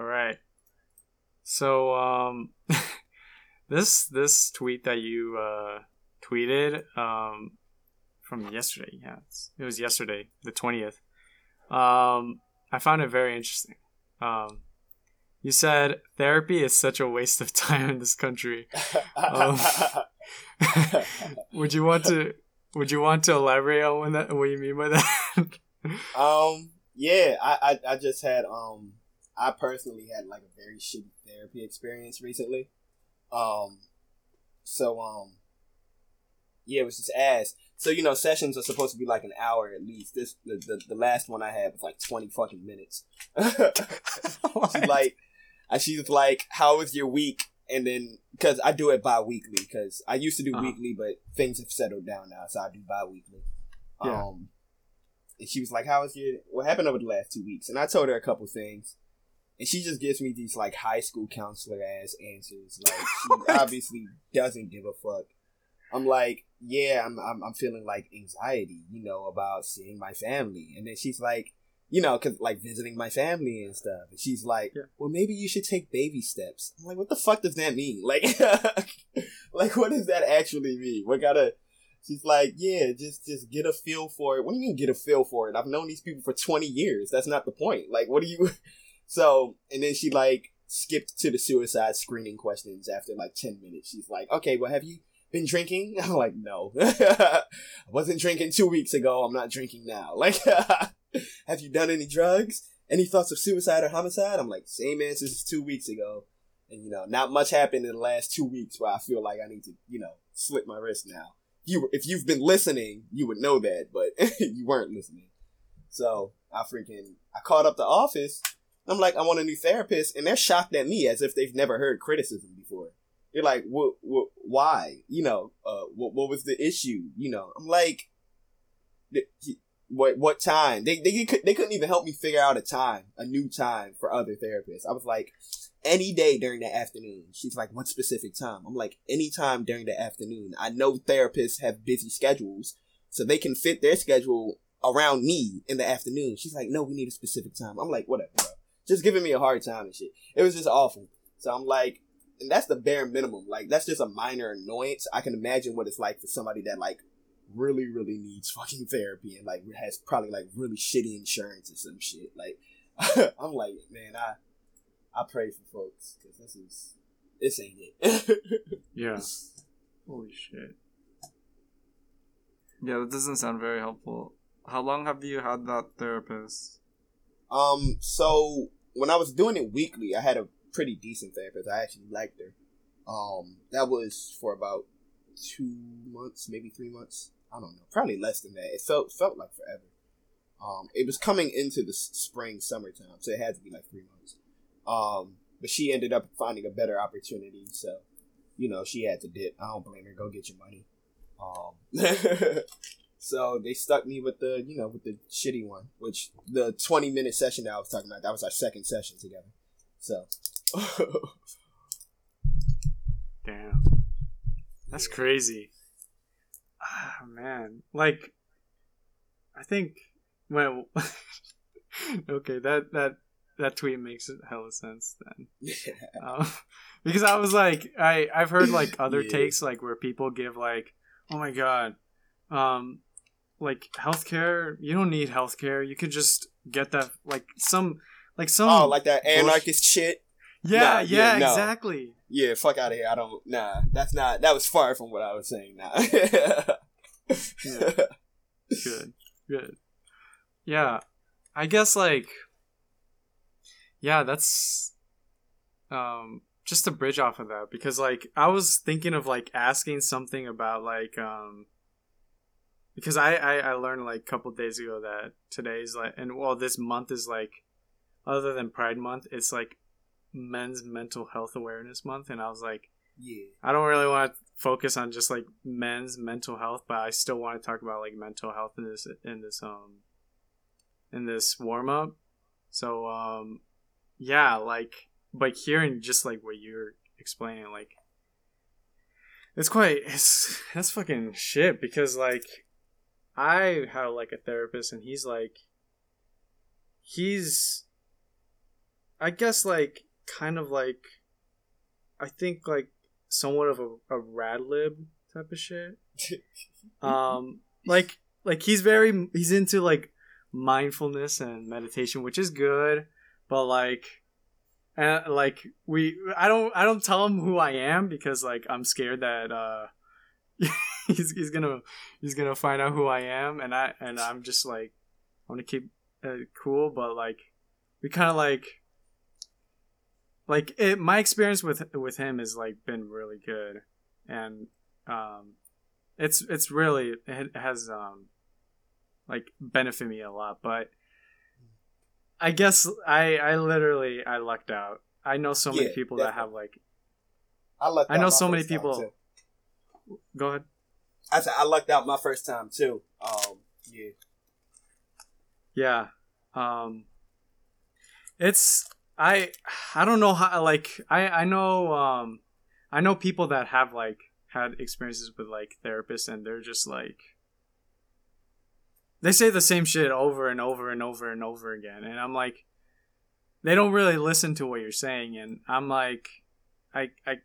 All right. So um this this tweet that you uh tweeted um from yesterday, yeah, it was yesterday, the 20th. Um I found it very interesting. Um you said therapy is such a waste of time in this country. Um, would you want to would you want to elaborate on that what you mean by that? um yeah, I, I I just had um I personally had like a very shitty therapy experience recently. Um, so um, yeah, it was just ass. So you know, sessions are supposed to be like an hour at least. This the the, the last one I had was like twenty fucking minutes. she's like, she's like, "How was your week?" And then because I do it bi-weekly because I used to do uh-huh. weekly, but things have settled down now, so I do bi-weekly. Yeah. Um, and she was like, "How was your? What happened over the last two weeks?" And I told her a couple things and she just gives me these like high school counselor ass answers. Like she obviously doesn't give a fuck. I'm like, yeah, I'm, I'm I'm feeling like anxiety, you know, about seeing my family, and then she's like, you know, cause like visiting my family and stuff. And she's like, yeah. well, maybe you should take baby steps. I'm like, what the fuck does that mean? Like, like what does that actually mean? What gotta? She's like, yeah, just just get a feel for it. What do you mean get a feel for it? I've known these people for 20 years. That's not the point. Like, what do you? So, and then she like skipped to the suicide screening questions after like 10 minutes. She's like, okay, well, have you been drinking? I'm like, no. I wasn't drinking two weeks ago. I'm not drinking now. Like, have you done any drugs? Any thoughts of suicide or homicide? I'm like, same answers as two weeks ago. And, you know, not much happened in the last two weeks where I feel like I need to, you know, slit my wrist now. You, if you've been listening, you would know that, but you weren't listening. So I freaking, I called up the office I'm like, I want a new therapist, and they're shocked at me as if they've never heard criticism before. They're like, what, what, why? You know, uh, what, what was the issue? You know, I'm like, what, what time? They, they, they couldn't even help me figure out a time, a new time for other therapists. I was like, any day during the afternoon. She's like, what specific time? I'm like, any time during the afternoon. I know therapists have busy schedules, so they can fit their schedule around me in the afternoon. She's like, no, we need a specific time. I'm like, whatever, bro just giving me a hard time and shit. It was just awful. So I'm like, and that's the bare minimum. Like that's just a minor annoyance. I can imagine what it's like for somebody that like really, really needs fucking therapy and like has probably like really shitty insurance or some shit. Like I'm like, man, I I pray for folks because this is this ain't it. yeah. Holy shit. Yeah, that doesn't sound very helpful. How long have you had that therapist? Um, so when I was doing it weekly, I had a pretty decent therapist. I actually liked her. Um, that was for about two months, maybe three months. I don't know, probably less than that. It felt felt like forever. Um, it was coming into the spring, summertime, so it had to be like three months. Um, but she ended up finding a better opportunity, so you know she had to dip. I don't blame her. Go get your money. Um, So they stuck me with the, you know, with the shitty one, which the 20 minute session that I was talking about, that was our second session together. So. Damn. That's yeah. crazy. Ah, man. Like, I think, well, okay, that, that, that tweet makes hella sense then. Yeah. Um, because I was like, I, I've heard like other yeah. takes, like where people give like, oh my god, um, like healthcare. You don't need healthcare. You could just get that like some like some oh like that anarchist shit. Yeah, nah, yeah, yeah no. exactly. Yeah, fuck out of here. I don't. Nah, that's not. That was far from what I was saying. Nah. yeah. Good. Good. Yeah, I guess like. Yeah, that's. Um, just to bridge off of that because like I was thinking of like asking something about like um because I, I I learned like a couple days ago that today's like and well this month is like other than Pride Month it's like Men's Mental Health Awareness Month and I was like yeah. I don't really want to focus on just like men's mental health but I still want to talk about like mental health in this in this um in this warm up so um yeah like but hearing just like what you're explaining like it's quite it's that's fucking shit because like I have like a therapist, and he's like, he's. I guess like kind of like I think like somewhat of a, a rad lib type of shit. um like like he's very he's into like mindfulness and meditation, which is good, but like and like we I don't I don't tell him who I am because like I'm scared that uh he's he's gonna he's gonna find out who I am and I and I'm just like I'm gonna keep it cool, but like we kind of like like it, my experience with with him has like been really good and um it's it's really it has um like benefit me a lot but i guess i i literally i lucked out. I know so many Yeah, people that have like I lucked I know so many people- go ahead I said I lucked out my first time too. Um, yeah. yeah. Um it's i i don't know how like i i know um i know people that have like had experiences with like therapists and they're just like they say the same shit over and over and over and over again. And i'm like they don't really listen to what you're saying. And i'm like i i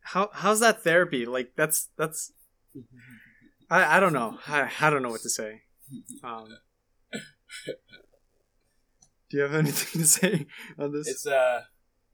how how's that therapy? Like that's that's i i don't know i, I don't know what to say um do you have anything to say on this It's uh,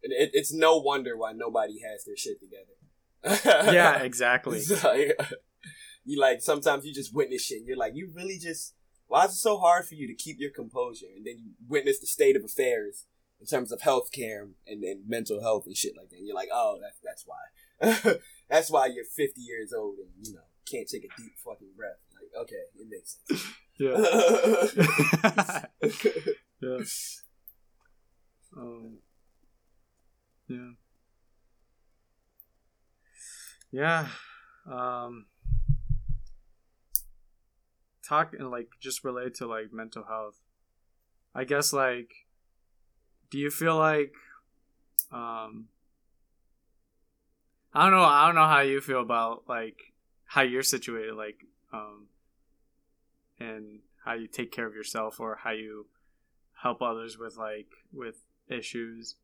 it, it's no wonder why nobody has their shit together. yeah exactly It's like, you like sometimes you just witness shit. And you're like, you really just why is it so hard for you to keep your composure? And then you witness the state of affairs in terms of healthcare and, and mental health and shit like that. And you're like, oh, that's that's why. that's why you're 50 years old and you know can't take a deep fucking breath. Like, okay, it makes sense. yeah yeah um yeah yeah um talk and like just relate to like mental health i guess like do you feel like um i don't know i don't know how you feel about like how you're situated like um and how you take care of yourself or how you help others with like with issues.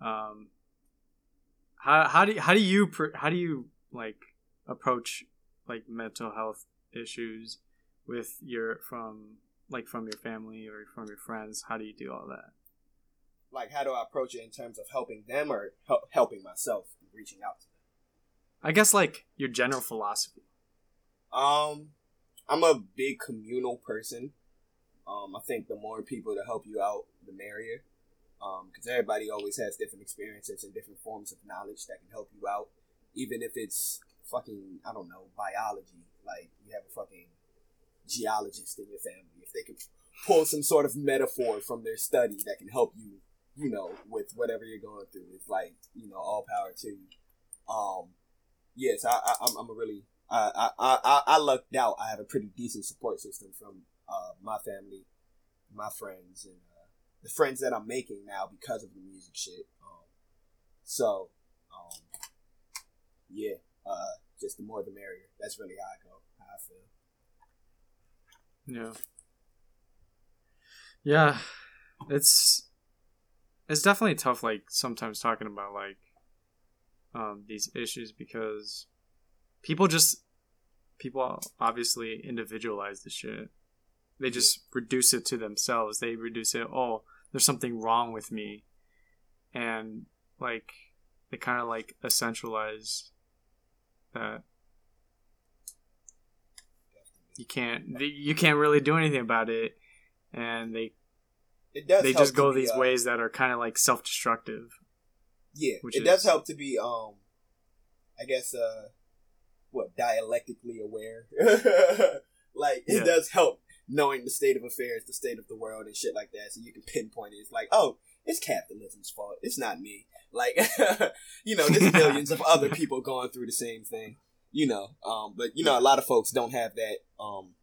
Um how how do you, how do you how do you like approach like mental health issues with your from like from your family or from your friends? How do you do all that? Like, how do I approach it in terms of helping them or hel- helping myself reaching out to them? I guess like your general philosophy Um, I'm a big communal person. Um, I think the more people to help you out, the merrier. Um, because everybody always has different experiences and different forms of knowledge that can help you out. Even if it's fucking, I don't know, biology. Like, you have a fucking geologist in your family. If they can pull some sort of metaphor from their study that can help you, you know, with whatever you're going through, it's like, you know, all power to you. Um, yes, I, I, I'm, I'm a really I, I, I, I lucked out. I have a pretty decent support system from uh, my family, my friends, and uh, the friends that I'm making now because of the music shit. Um, so, um, yeah, uh, just the more the merrier. That's really how I go, how I feel. Yeah. Yeah. It's it's definitely tough like sometimes talking about like um these issues because people just people obviously individualize the shit. They just reduce it to themselves. They reduce it, oh, there's something wrong with me. And like they kind of like essentialize that you can't you can't really do anything about it and they It does. they just go these uh, ways that are kind of like self-destructive Yeah, which it does help to be, um, I guess, uh, what dialectically aware. like it Yeah. does help knowing the state of affairs, the state of the world, and shit like that, so you can pinpoint it. It's like, oh, it's capitalism's fault. It's not me. Like, you know, there's millions of other people going through the same thing. You know, um, but you know, a lot of folks don't have that, um,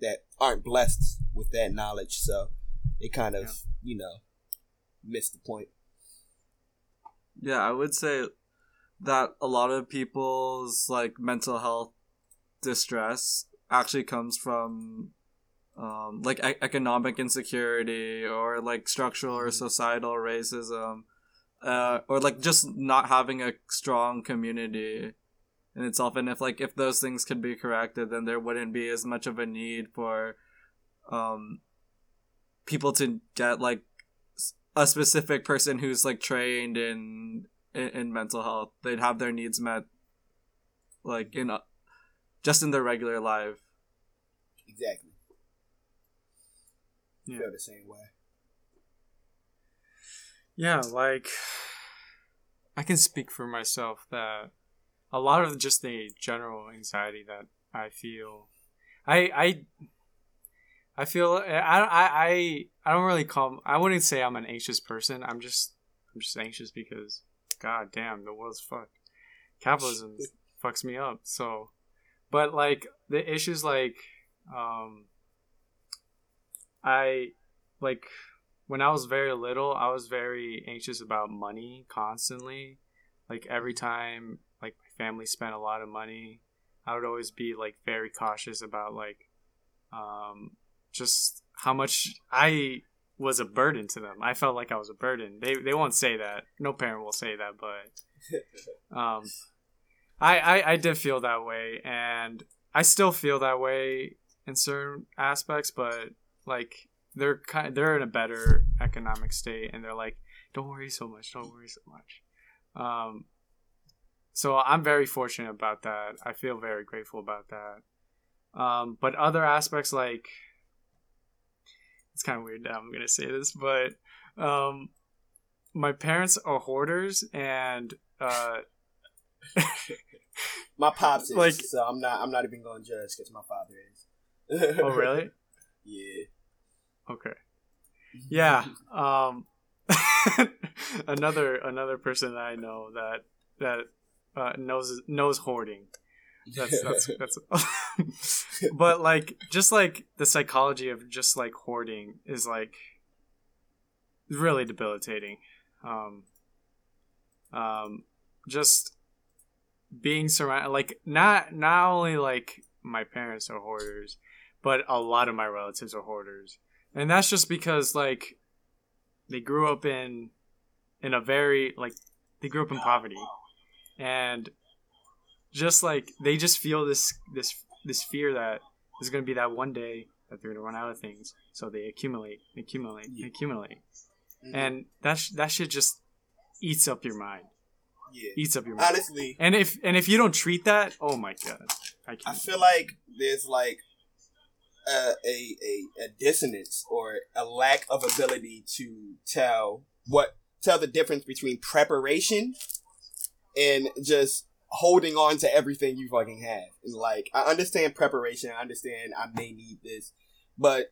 that aren't blessed with that knowledge, so it kind of, Yeah. you know, missed the point. Yeah, I would say that a lot of people's like mental health distress actually comes from um, like e- economic insecurity or like structural or societal racism uh, or like just not having a strong community in itself. And if like if those things could be corrected then there wouldn't be as much of a need for um people to get like a specific person who's like trained in in, in mental health they'd have their needs met like in a, just in their regular life Exactly. Yeah. Feel the same way. Yeah, like I can speak for myself that a lot of just the general anxiety that I feel, I I I feel I I I I don't really call I wouldn't say I'm an anxious person. I'm just I'm just anxious because god damn the world's fucked. Capitalism fucks me up. So, but like the issues like um I like when I was very little, I was very anxious about money constantly. Like every time like my family spent a lot of money, I would always be like very cautious about like um just how much I was a burden to them. I felt like I was a burden. They they won't say that. No parent will say that, but um I, I I did feel that way and I still feel that way in certain aspects, but like they're kind they're in a better economic state and they're like don't worry so much don't worry so much um so i'm very fortunate about that i feel very grateful about that um but other aspects like it's kind of weird that i'm gonna say this but um my parents are hoarders and uh My pops is, Like- so I'm not. I'm not even going to judge because my father is. oh really yeah. okay yeah um another another person that i know that that uh, knows knows hoarding that's that's that's but like just like the psychology of just like hoarding is like really debilitating. Um um just being surrounded like not not only like my parents are hoarders but a lot of my relatives are hoarders. And that's just because like they grew up in in a very like they grew up in poverty. And just like they just feel this this this fear that there's going to be that one day that they're going to run out of things. So they accumulate accumulate Yeah. accumulate. Mhm. and that sh- that shit just eats up your mind. Yeah. eats up your mind. Honestly, and if and if you don't treat that oh my god. I I can't. I feel like there's like a, a a a dissonance or a lack of ability to tell what tell the difference between preparation and just holding on to everything you fucking have. And like I understand preparation, I understand I may need this, but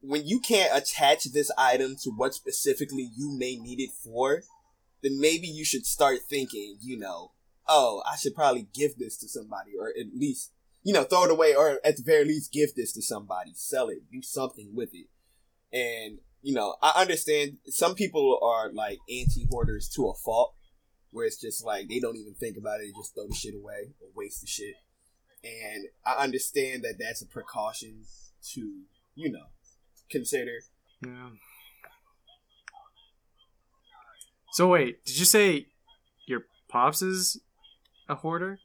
when you can't attach this item to what specifically you may need it for, then maybe you should start thinking, you know, oh, I should probably give this to somebody or at least you know, throw it away or at the very least give this to somebody, sell it, do something with it. And, you know, I understand some people are like anti hoarders to a fault, where it's just like they don't even think about it, they just throw the shit away or waste the shit. And I understand that that's a precaution to, you know, consider. Yeah. So wait, did you say your pops is a hoarder?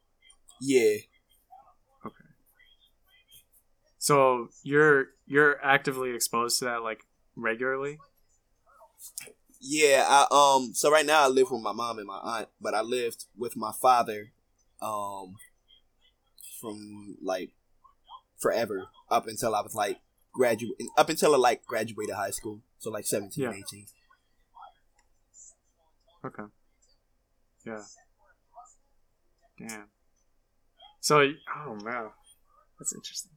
Yeah. Okay. So you're you're actively exposed to that like regularly? Yeah, I um so right now I live with my mom and my aunt, but I lived with my father um from like forever up until I was like graduate up until I like graduated high school. So like 17, Yeah. 18. Okay. Yeah. Damn. So oh man, that's interesting.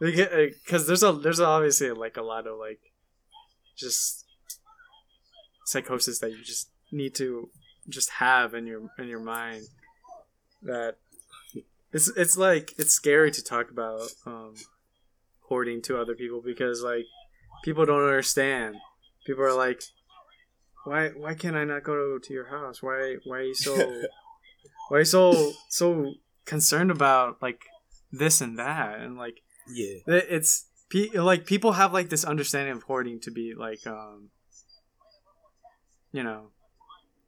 Because there's a there's obviously like a lot of like just psychosis that you just need to just have in your in your mind that it's it's like it's scary to talk about um hoarding to other people because like people don't understand. People are like why why can't i not go to your house? Why why are you so why are you so so concerned about like this and that? And like Yeah. it's Pe- like people have like this understanding of hoarding to be like um you know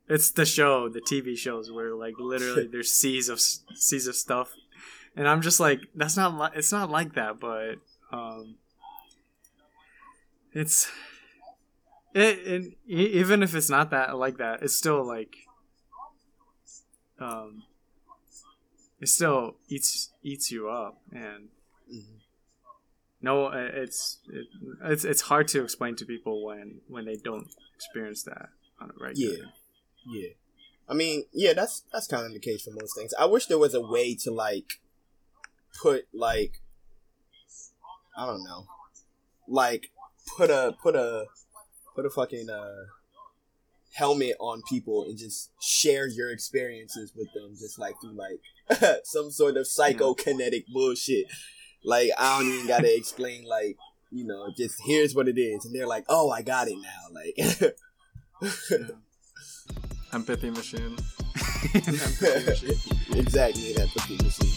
it's the show the tv shows where like literally there's seas of seas of stuff and i'm just like that's not li- it's not like that but um it's it, it even if it's not that like that it's still like um it still eats eats you up and Mhm. no uh, it's it, it's it's hard to explain to people when when they don't experience that on a regular Yeah. Yeah. I mean, yeah, that's that's kind of the case for most things. I wish there was a way to like put like I don't know. Like put a put a put a fucking uh helmet on people and just share your experiences with them just like through like some sort of psychokinetic bullshit. Like I don't even gotta explain like, you know, just here's what it is and they're like, Oh, I got it now. Like Empathy machine. exactly that empathy machine.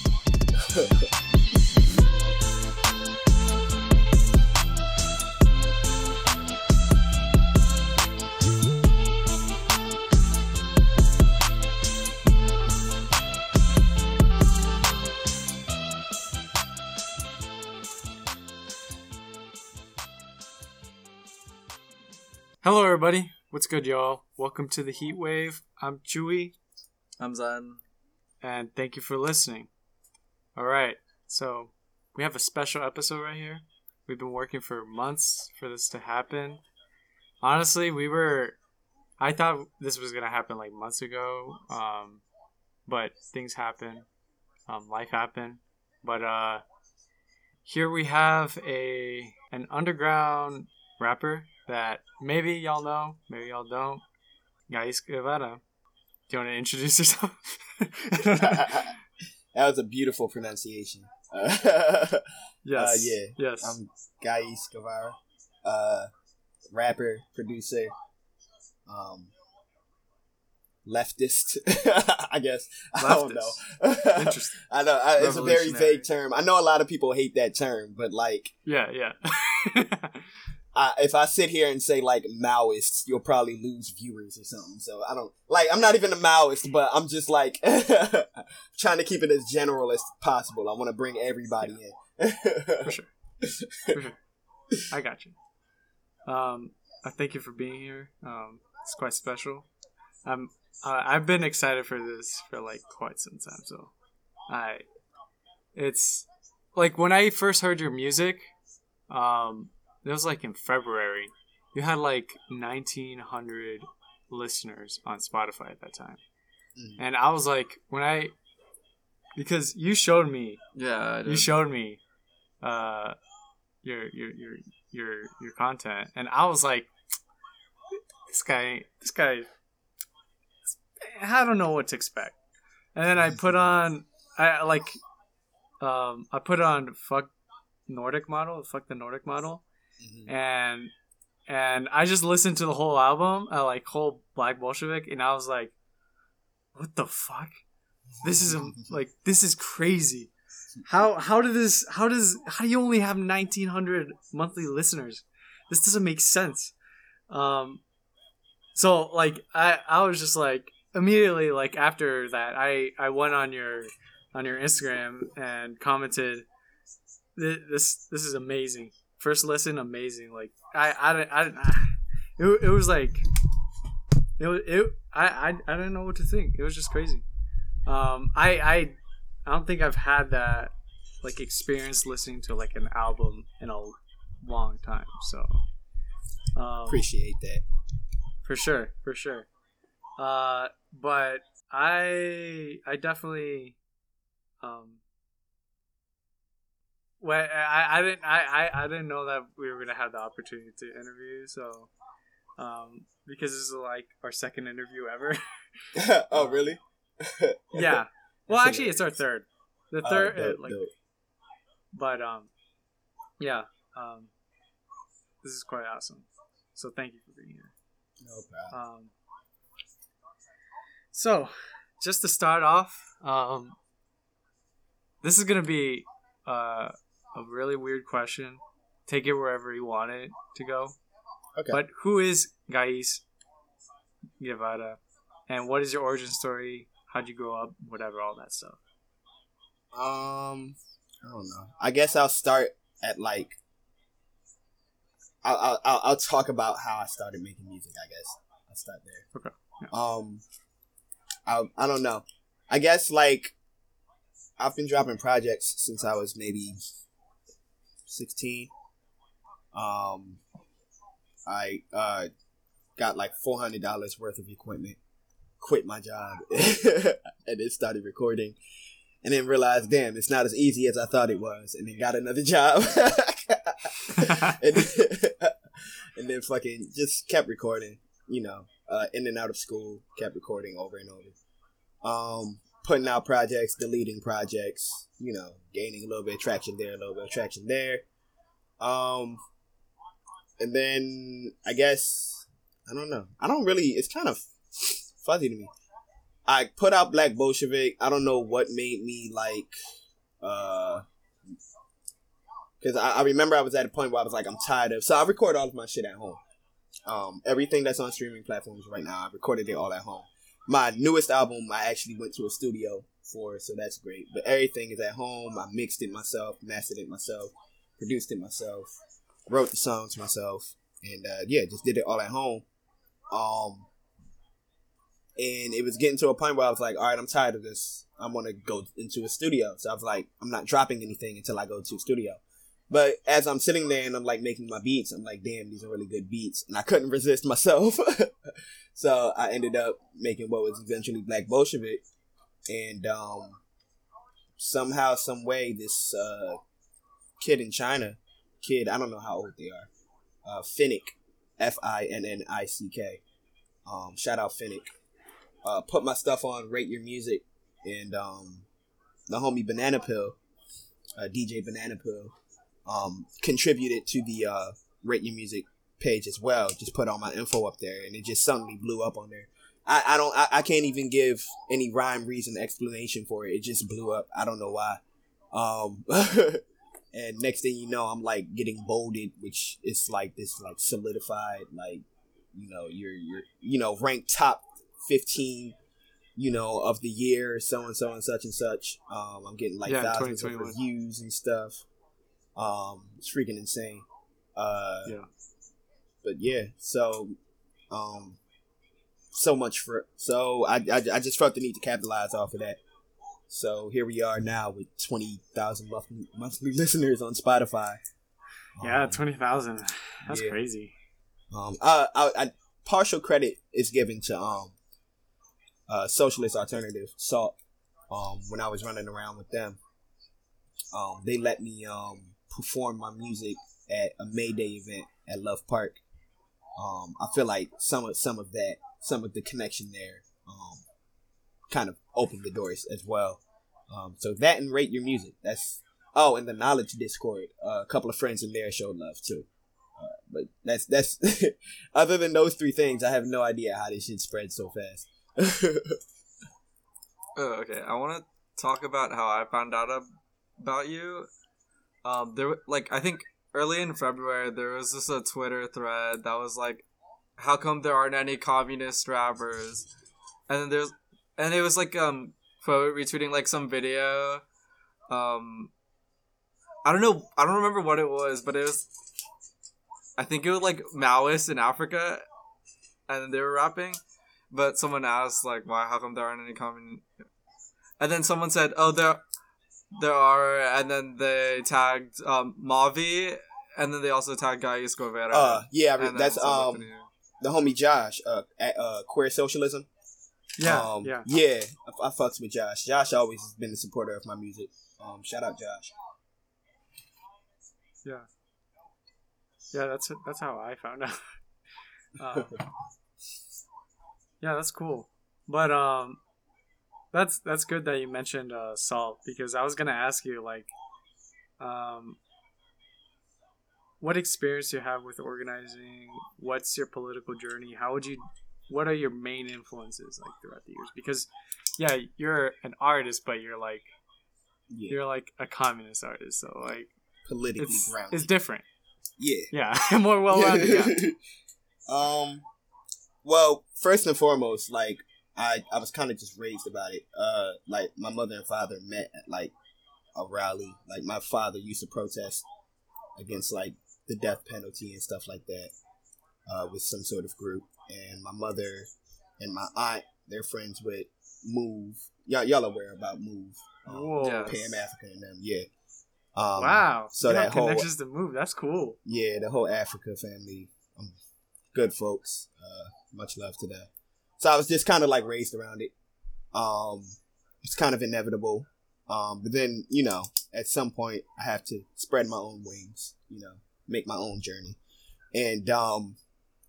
hello everybody what's good y'all? Welcome to the Heatwave. I'm chewy I'm Zen. and thank you for listening. All right so we have a special episode right here. We've been working for months for this to happen. Honestly we were i thought this was gonna happen like months ago um but things happen um life happened but uh here we have a an underground rapper that maybe y'all know maybe y'all don't Ghais Guevara. Do you want to introduce yourself? that was a beautiful pronunciation. Uh, yes. Uh, yeah. Yes. I'm Ghais Guevara, uh, rapper, producer, um, leftist. I guess I don't know. Interesting. I know I, it's a very vague term. I know a lot of people hate that term, but like, Yeah, yeah. I, if I sit here and say like Maoists, you'll probably lose viewers or something. So I don't like. I'm not even a Maoist, but I'm just like trying to keep it as general as possible. I want to bring everybody in. for sure. For sure. I got you. Um, I thank you for being here. Um, it's quite special. I'm. Uh, I've been excited for this for like quite some time. So, I. It's like when I first heard your music. Um, it was like in February. You had like 1,900 listeners on Spotify at that time, Mhm. and I was like, when I, because you showed me Yeah, I you showed me uh your your your your your content. And i was like this guy this guy i don't know what to expect. And then i put on i like um i put on fuck nordic model fuck the nordic model Mhm. and and i just listened to the whole album uh, like whole black bolshevik and i was like what the fuck? This is a, like this is crazy. How how did this how does how do you only have 1900 monthly listeners? This doesn't make sense. Um so like i i was just like immediately like after that i i went on your on your instagram and commented "Th- this this is amazing first listen amazing like i i didn't i, didn't, it, it was like it, wa- it I, I i didn't know what to think it was just crazy um i i I don't think I've had that like experience listening to like an album in a long time. So um, Appreciate that. for sure, for sure. Uh, but I I definitely um. Well, I, I didn't I, I, I didn't know that we were gonna have the opportunity to interview so um because this is like our second interview ever oh, really? yeah well actually it's our third the Oh, third uh, dope, like dope. but um yeah um this is quite awesome so thank you for being here No problem. um so just to start off um this is gonna be uh a really weird question take it wherever you want it to go. Okay. But who is Ghais Guevara, and what is your origin story? How'd you grow up? Whatever, all that stuff. Um, I don't know. I guess I'll start at like. I'll I'll I'll, talk about how I started making music. I guess I'll start there. Okay. Yeah. Um, I I don't know. I guess like I've been dropping projects since I was maybe sixteen. Um, I uh got like four hundred dollars worth of equipment, quit my job, and then started recording and then realized, damn, it's not as easy as I thought it was, and then got another job, and, then, and then fucking just kept recording, you know, uh, in and out of school, kept recording over and over, um, putting out projects, deleting projects, you know, gaining a little bit of traction there, a little bit of traction there, um, and then I guess I don't know, I don't really, it's kind of fuzzy to me. I put out Black Bolshevik. I don't know what made me like, uh, because I, I remember I was at a point where I was like, I'm tired of. So I record all of my shit at home. Um, everything that's on streaming platforms right now, I recorded it all at home. My newest album, I actually went to a studio for, so that's great. But everything is at home. I mixed it myself, mastered it myself, produced it myself, wrote the songs myself, and uh, yeah, just did it all at home. Um, and it was getting to a point where I was like, all right, I'm tired of this. I want to go into a studio. So I was like, I'm not dropping anything until I go to a studio. But as I'm sitting there and I'm like making my beats, I'm like, damn, these are really good beats. And I couldn't resist myself. so I ended up making what was eventually Black Bolshevik. And um, somehow, some way, this uh, kid in China, kid, I don't know how old they are, uh, Finnick, F I N N I C K. Um, shout out Finnick uh, put my stuff on Rate Your Music, and um, the homie Banana Pill, uh, DJ Banana Pill, um, contributed to the uh, Rate Your Music page as well. Just put all my info up there, and it just suddenly blew up on there. I, I don't I, I can't even give any rhyme, reason, explanation for it. It just blew up. I don't know why. Um, and next thing you know, I'm like getting bolded, which is like this like solidified like you know you're you're you know ranked top 15 you know of the year so and so and such and such um i'm getting like Yeah, thousands of 2021. reviews and stuff um it's freaking insane uh Yeah. but yeah so um so much for so I, I i just felt the need to capitalize off of that so here we are now with 20,000 monthly, monthly listeners on spotify Yeah, Um, twenty thousand. That's yeah. crazy. um, uh, I, I, partial credit is given to um, uh, Socialist Alternative Salt. Um, when I was running around with them, um, they let me um perform my music at a May Day event at Love Park. Um, I feel like some of some of that, some of the connection there, um, kind of opened the doors as well. Um, so that and rate your music. That's oh, and the knowledge Discord. Uh, a couple of friends in there showed love too. Uh, but that's that's other than those three things, I have no idea how this shit spread so fast. Oh, okay. I want to talk about how I found out about you. Um, there, like, I think early in February there was just a Twitter thread that was like, "How come there aren't any communist rappers?" And then there's, and it was like um, quote retweeting like some video. Um, I don't know. I don't remember what it was, but it was. I think it was like Maoists in Africa, and they were rapping. But someone asked like, "Why? How come there aren't any common?" And then someone said, "Oh, there, there are." And then they tagged um, Mavi, and then they also tagged Ghais Guevara. uh, yeah, I re- that's um the the homie Josh uh, at uh, Queer Socialism. Yeah, um, yeah. yeah. I, I fucks with Josh. Josh always has been a supporter of my music. Um, shout out Josh. Yeah. Yeah, that's that's how I found out. uh, yeah, that's cool. But um, that's that's good that you mentioned uh, salt because I was gonna ask you like, um, what experience you have with organizing? What's your political journey? How would you? What are your main influences like throughout the years? Because yeah, you're an artist, but you're like Yeah, you're like a communist artist, so like politically it's grounded. it's different. Yeah. Yeah, more well rounded. Yeah. um. Well, first and foremost, like I, I was kind of just raised about it. Uh, like my mother and father met at like a rally. Like my father used to protest against like the death penalty and stuff like that. Uh, with some sort of group, and my mother and my aunt, they're friends with Move. Y'all, y'all aware about Move? Um, Whoa. Yeah. Pam Africa and them, yeah. Um, wow. so you that have whole- connections to move. That's cool. yeah, the whole Africa family, um, good folks. Uh, much love to them. So I was just kind of like raised around it. Um, it's kind of inevitable. Um, but then you know, at some point, I have to spread my own wings. You know, make my own journey. And um,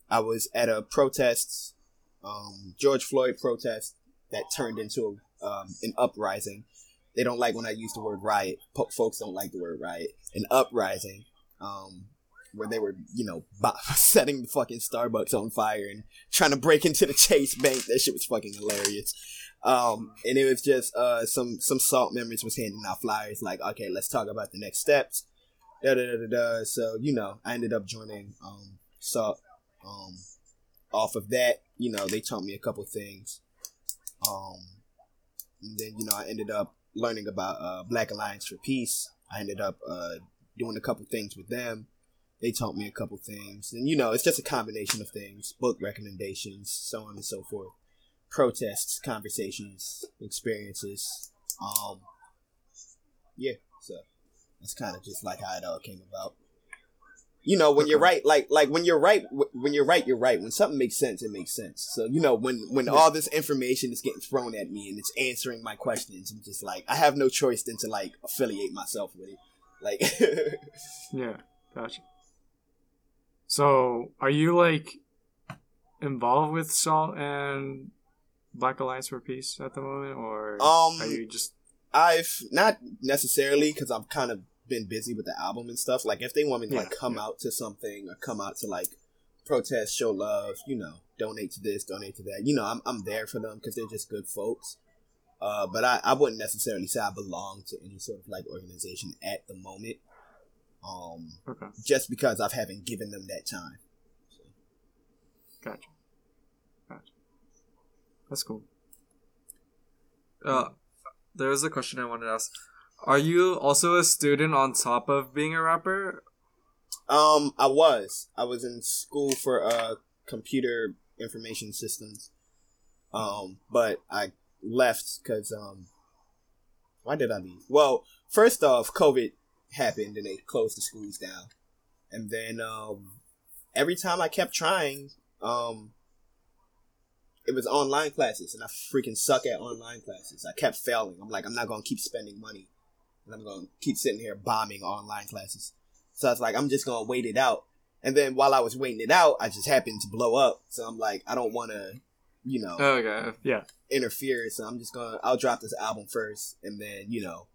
I was at a protest, um, George Floyd protest that turned into um, an uprising. They don't like when I use the word riot. Po- folks don't like the word riot. An uprising, um, where they were, you know, setting the fucking Starbucks on fire and trying to break into the Chase Bank. That shit was fucking hilarious. Um, and it was just uh, some some salt memories was handing out flyers like, okay, let's talk about the next steps. Da da da da da. So you know, I ended up joining um, salt. Um, off of that, you know, they taught me a couple things. Um, and then you know, I ended up learning about uh, Black Alliance for Peace. I ended up uh, doing a couple things with them. They taught me a couple things, and you know, it's just a combination of things: book recommendations, so on and so forth, protests, conversations, experiences. Um, yeah, so that's kind of just like how it all came about. You know, when you're right, like like when you're right, when you're right, you're right. When something makes sense, it makes sense. So you know, when when all this information is getting thrown at me and it's answering my questions, I'm just like, I have no choice than to like affiliate myself with it. Like, Yeah, gotcha. So, are you like involved with Salt and Black Alliance for Peace at the moment, or Um, are you just I've not necessarily because I've kind of been busy with the album and stuff. Like, if they want me to like come yeah. out to something or come out to like protest, show love, you know, donate to this, donate to that. You know, I'm I'm there for them because they're just good folks. Uh, but I, I wouldn't necessarily say I belong to any sort of like organization at the moment. Um, okay? just because I haven't given them that time. Gotcha. Gotcha. That's cool. Uh, there was a question I wanted to ask. Are you also a student on top of being a rapper? Um, I was. I was in school for uh computer information systems. Um, but I left because um, why did I leave? Well, first off, COVID happened and they closed the schools down, and then um, every time I kept trying, um, it was online classes, and I freaking suck at online classes. I kept failing. I'm like, I'm not gonna keep spending money, and I'm gonna keep sitting here bombing online classes. So I was like, I'm just gonna wait it out. And then while I was waiting it out, I just happened to blow up. So I'm like, I don't want to, you know, Okay. interfere. So I'm just gonna, I'll drop this album first, and then you know,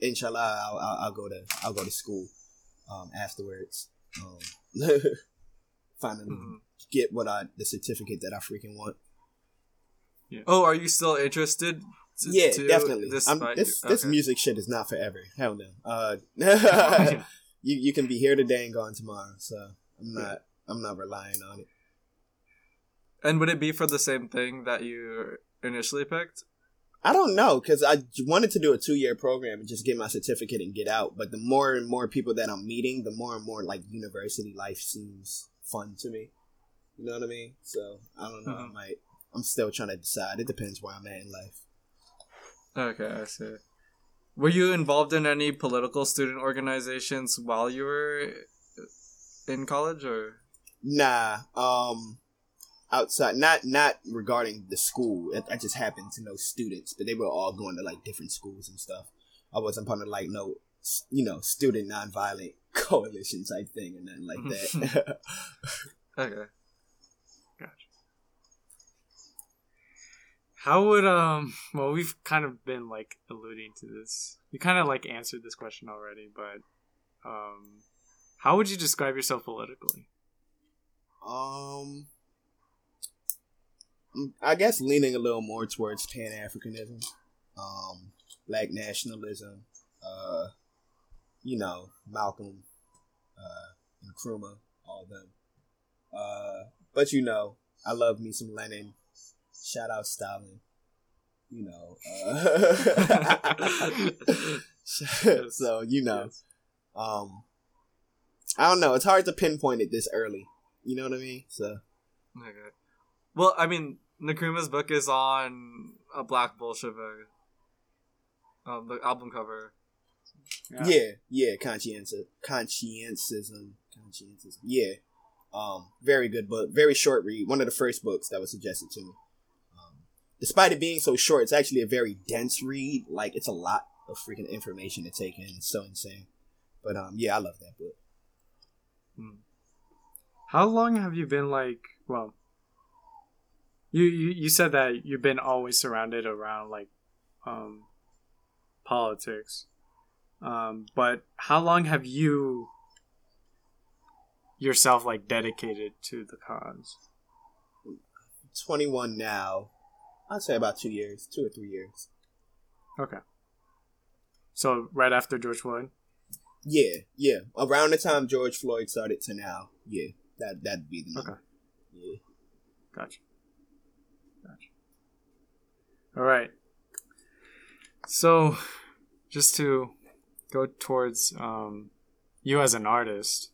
inshallah, I'll, I'll, I'll go to, I'll go to school, um, afterwards. Um, finally Mhm. get what I, the certificate that I freaking want. Oh, are you still interested? to- yeah, to- definitely. This this okay. music shit is not forever. Hell no. Uh, you you can be here today and gone tomorrow. So I'm not I'm not relying on it. And would it be for the same thing that you initially picked? I don't know because I wanted to do a two year program and just get my certificate and get out. But the more and more people that I'm meeting, the more and more like university life seems fun to me. You know what I mean? So I don't know. I Mhm. might. I'm still trying to decide. It depends where I'm at in life. Okay, I see. Were you involved in any political student organizations while you were in college, or? Nah. Um. Outside, not not regarding the school. I- just happened to know students, but they were all going to like different schools and stuff. I wasn't part of like no, you know, student nonviolent coalition type thing or nothing like that. Okay. Gotcha. How would um? Well, we've kind of been like alluding to this. We kind of like answered this question already, but um, how would you describe yourself politically? Um, I guess leaning a little more towards Pan Africanism, um, Black nationalism, uh, you know, Malcolm, uh, Nkrumah, all of them. Uh, but you know, I love me some Lenin. Shout out Stalin. You know, uh, so you know, um, I don't know. It's hard to pinpoint it this early. You know what I mean? So Okay. Well, I mean, Nkrumah's book is on a Black Bolshevik. Um, the album cover. yeah, yeah, conscientious, consciencism, consciencism. Yeah, um, very good book, very short read. One of the first books that was suggested to me. Um, despite it being so short, it's actually a very dense read. Like it's a lot of freaking information to take in. It's so insane. But um, yeah, I love that book. How long have you been like? Well, you you, you said that you've been always surrounded around like, um, politics. Um, but how long have you yourself like dedicated to the cause? Twenty one now. I'd say about two years, two or three years. Okay. So right after George Floyd. Yeah, yeah. Around the time George Floyd started to now, yeah, that that'd be the number. Okay. Yeah. Gotcha. Gotcha. All right. So, just to go towards um, you as an artist,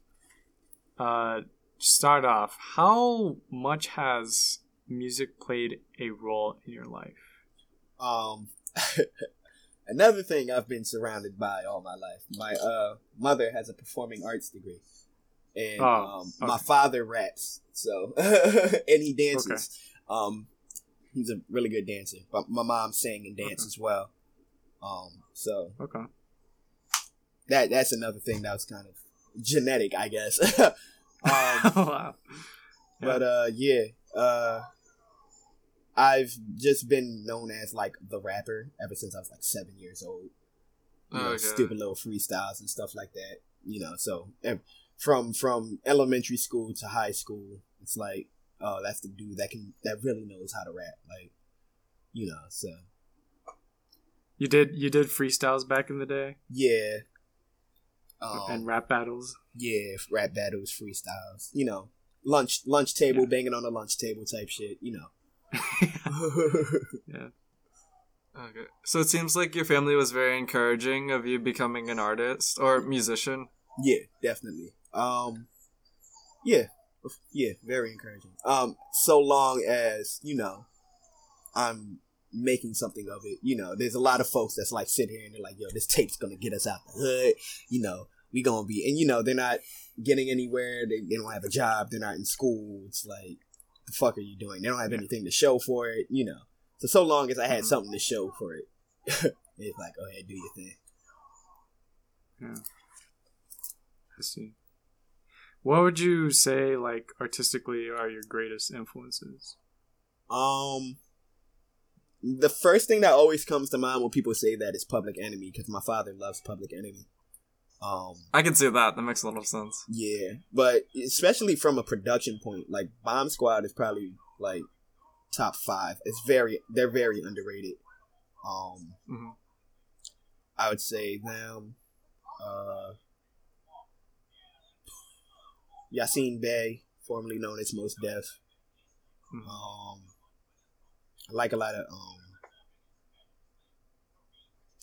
uh, start off. How much has music played a role in your life? Um, another thing I've been surrounded by all my life. My uh mother has a performing arts degree, and Oh, um, my father raps. So and he dances. Um, he's a really good dancer. But my mom sang and danced Okay. as well. Um, so Okay. that that's another thing that was kind of genetic, I guess. um, wow. But uh yeah, uh I've just been known as like the rapper ever since I was like seven years old. You know, stupid little freestyles and stuff like that. You know, so from from elementary school to high school, it's like, oh, that's the dude that can that really knows how to rap. Like, you know, so You did you did freestyles back in the day yeah. Um, and rap battles. yeah, rap battles, freestyles. You know, lunch lunch table, Yeah. banging on the lunch table type shit. You know. yeah. Okay. So it seems like your family was very encouraging of you becoming an artist or musician. Yeah, definitely. Um, yeah, yeah, very encouraging. Um, so long as you know, I'm making something of it. You know, there's a lot of folks that's like sit here and they're like, "Yo, this tape's gonna get us out the hood." You know, we gonna be, and you know, they're not getting anywhere. They, they don't have a job. They're not in school. It's like, the fuck are you doing? They don't have anything to show for it. You know, so so long as I had Mhm. something to show for it, it's like, go ahead, do your thing. Yeah. I see. What would you say, like, artistically, are your greatest influences? Um, the first thing that always comes to mind when people say that is Public Enemy because my father loves Public Enemy. Um, I can see that. That makes a lot of sense. yeah, but especially from a production point, like Bomb Squad is probably like top five. It's very they're very underrated. Um, hmm I would say them. Uh, Yasiin Bey, formerly known as Mos Def. Mhm. Um, I like a lot of um,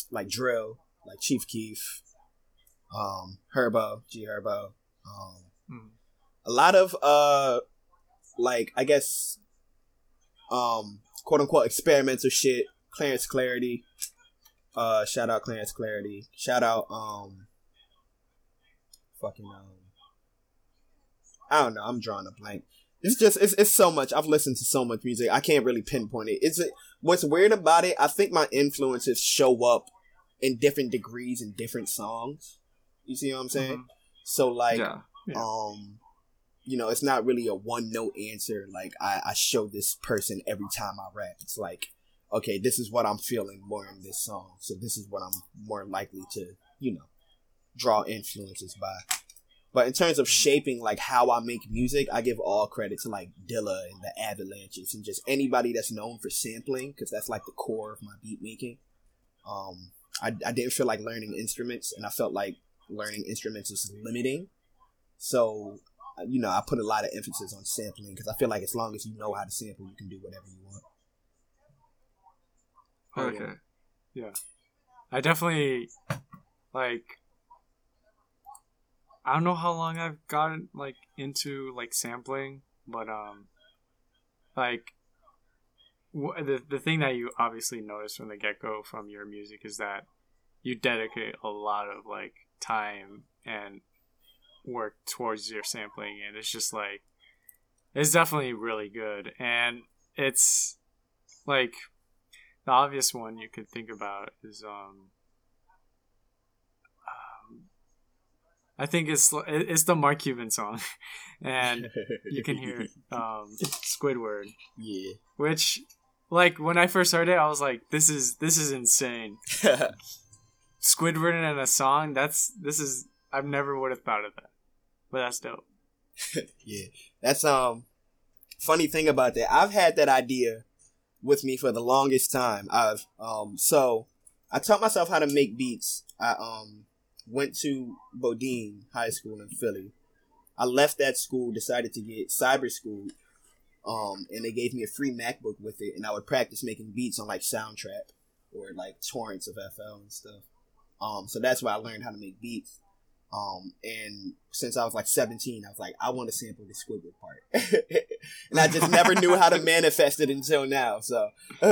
like drill, like Chief Keef, um, Herbo, G Herbo. Um, Mhm. a lot of uh, like I guess, um, quote unquote experimental shit. Clarence Clarity. Uh, shout out Clarence Clarity. Shout out um, fucking um. I don't know. I'm drawing a blank. It's just it's it's so much. I've listened to so much music. I can't really pinpoint it. It's what's weird about it. I think my influences show up in different degrees in different songs. You see what I'm saying? Mhm. So like, yeah. Yeah. um, you know, it's not really a one note answer. Like I I show this person every time I rap. It's like, okay, this is what I'm feeling more in this song. So this is what I'm more likely to you know draw influences by. But in terms of shaping like how I make music, I give all credit to like Dilla and the Avalanches and just anybody that's known for sampling because that's like the core of my beat making. Um, I, I didn't feel like learning instruments, and I felt like learning instruments is limiting. So, uh, you know, I put a lot of emphasis on sampling because I feel like as long as you know how to sample, you can do whatever you want. Okay. yeah. yeah. I definitely like I don't know how long I've gotten like into like sampling, but um like the the thing that you obviously notice from the get-go from your music is that you dedicate a lot of like time and work towards your sampling and it's just like it's definitely really good. And it's like the obvious one you could think about is um I think it's it's the Mark Cuban song, and you can hear um, Squidward. Yeah. Which, like, when I first heard it, I was like, "This is this is insane." Squidward in a song. That's this is. I've never would have thought of that, but that's dope. yeah, that's um. Funny thing about that, I've had that idea with me for the longest time. I've um so I taught myself how to make beats. I um went to Bodine High School in Philly. I left that school, decided to get cyber school, um, and they gave me a free MacBook with it, and I would practice making beats on like Soundtrap or like torrents of FL and stuff. Um, so that's why I learned how to make beats. Um, and since I was like 17, I was like, I want to sample the Squidward part. and I just never knew how to manifest it until now. So.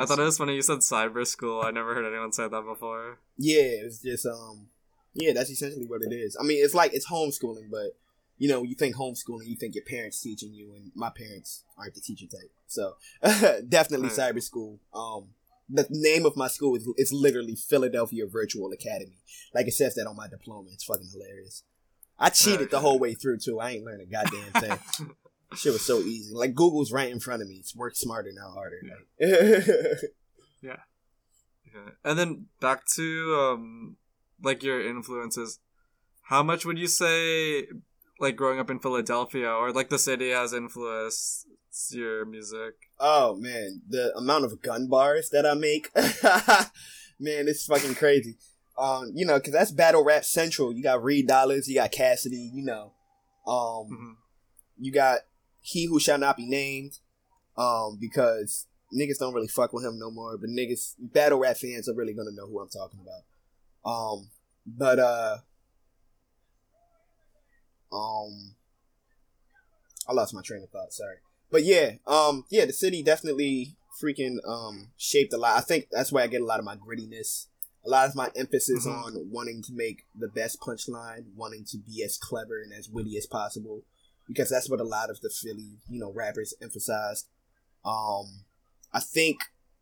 I thought it was funny you said cyber school. I never heard anyone say that before. Yeah, it's just, um, yeah, that's essentially what it is. I mean, it's like, it's homeschooling, but, you know, you think homeschooling, you think your parents teaching you, and my parents aren't the teacher type. So, definitely Right. cyber school. Um, the name of my school is it's literally Philadelphia Virtual Academy. Like it says that on my diploma. It's fucking hilarious. I cheated the whole way through too. I ain't learned a goddamn thing. Shit was so easy. Like Google's right in front of me. It's work smarter, not harder. Yeah. Okay. And then back to um like your influences. How much would you say like growing up in Philadelphia or like the city has influenced your music? oh man, the amount of gun bars that I make, man, it's fucking crazy. Um, you know, because that's battle rap central. You got Reed Dollaz, you got Cassidy, you know, um, Mhm. you got He Who Shall Not Be Named, um, because niggas don't really fuck with him no more. But niggas, battle rap fans are really gonna know who I'm talking about. Um, but uh, um, I lost my train of thought. Sorry, but yeah, um, yeah, the city definitely freaking um shaped a lot. I think that's where I get a lot of my grittiness. A lot of my emphasis Mhm. on wanting to make the best punchline, wanting to be as clever and as witty as possible, because that's what a lot of the Philly, you know, rappers emphasized. Um, I think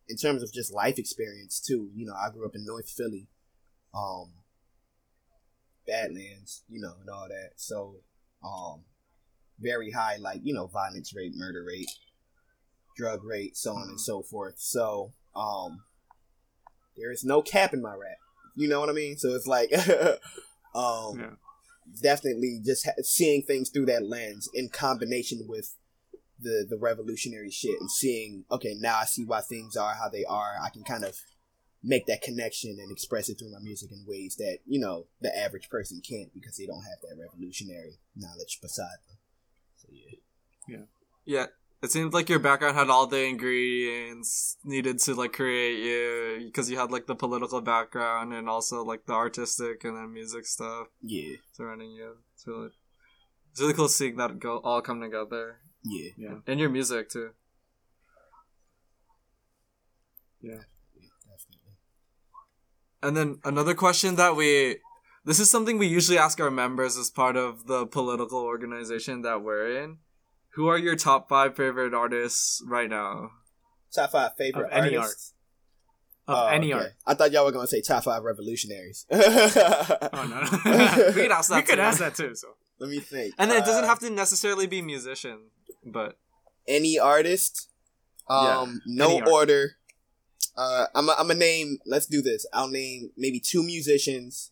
in terms of just life experience too, you know, I grew up in North Philly, um, Badlands, you know, and all that. So, um, very high, like you know, violence rate, murder rate, drug rate, so on and Mhm. so forth. So, um, there is no cap in my rap. You know what I mean? So it's like, um, Yeah. Definitely just ha- seeing things through that lens in combination with the the revolutionary shit and seeing okay now I see why things are how they are. I can kind of make that connection and express it through my music in ways that you know the average person can't because they don't have that revolutionary knowledge beside them. So yeah. Yeah. It seemed like your background had all the ingredients needed to like create you because you had like the political background and also like the artistic and then music stuff yeah surrounding you. It's really it's really cool seeing that go all come together. yeah Yeah. And your music too. Yeah. definitely And then another question that we this is something we usually ask our members as part of the political organization that we're in. Who are your top five favorite artists right now? top five favorite Of any artists Of Oh, any okay. art. I thought y'all were gonna say top five revolutionaries Oh no. We could ask that You could ask that too. So let me think And then it doesn't Uh, have to necessarily be musician, but any artist. Yeah, Um, no any art. order. Uh, I'm i I'm gonna name. Let's do this. I'll name maybe two musicians.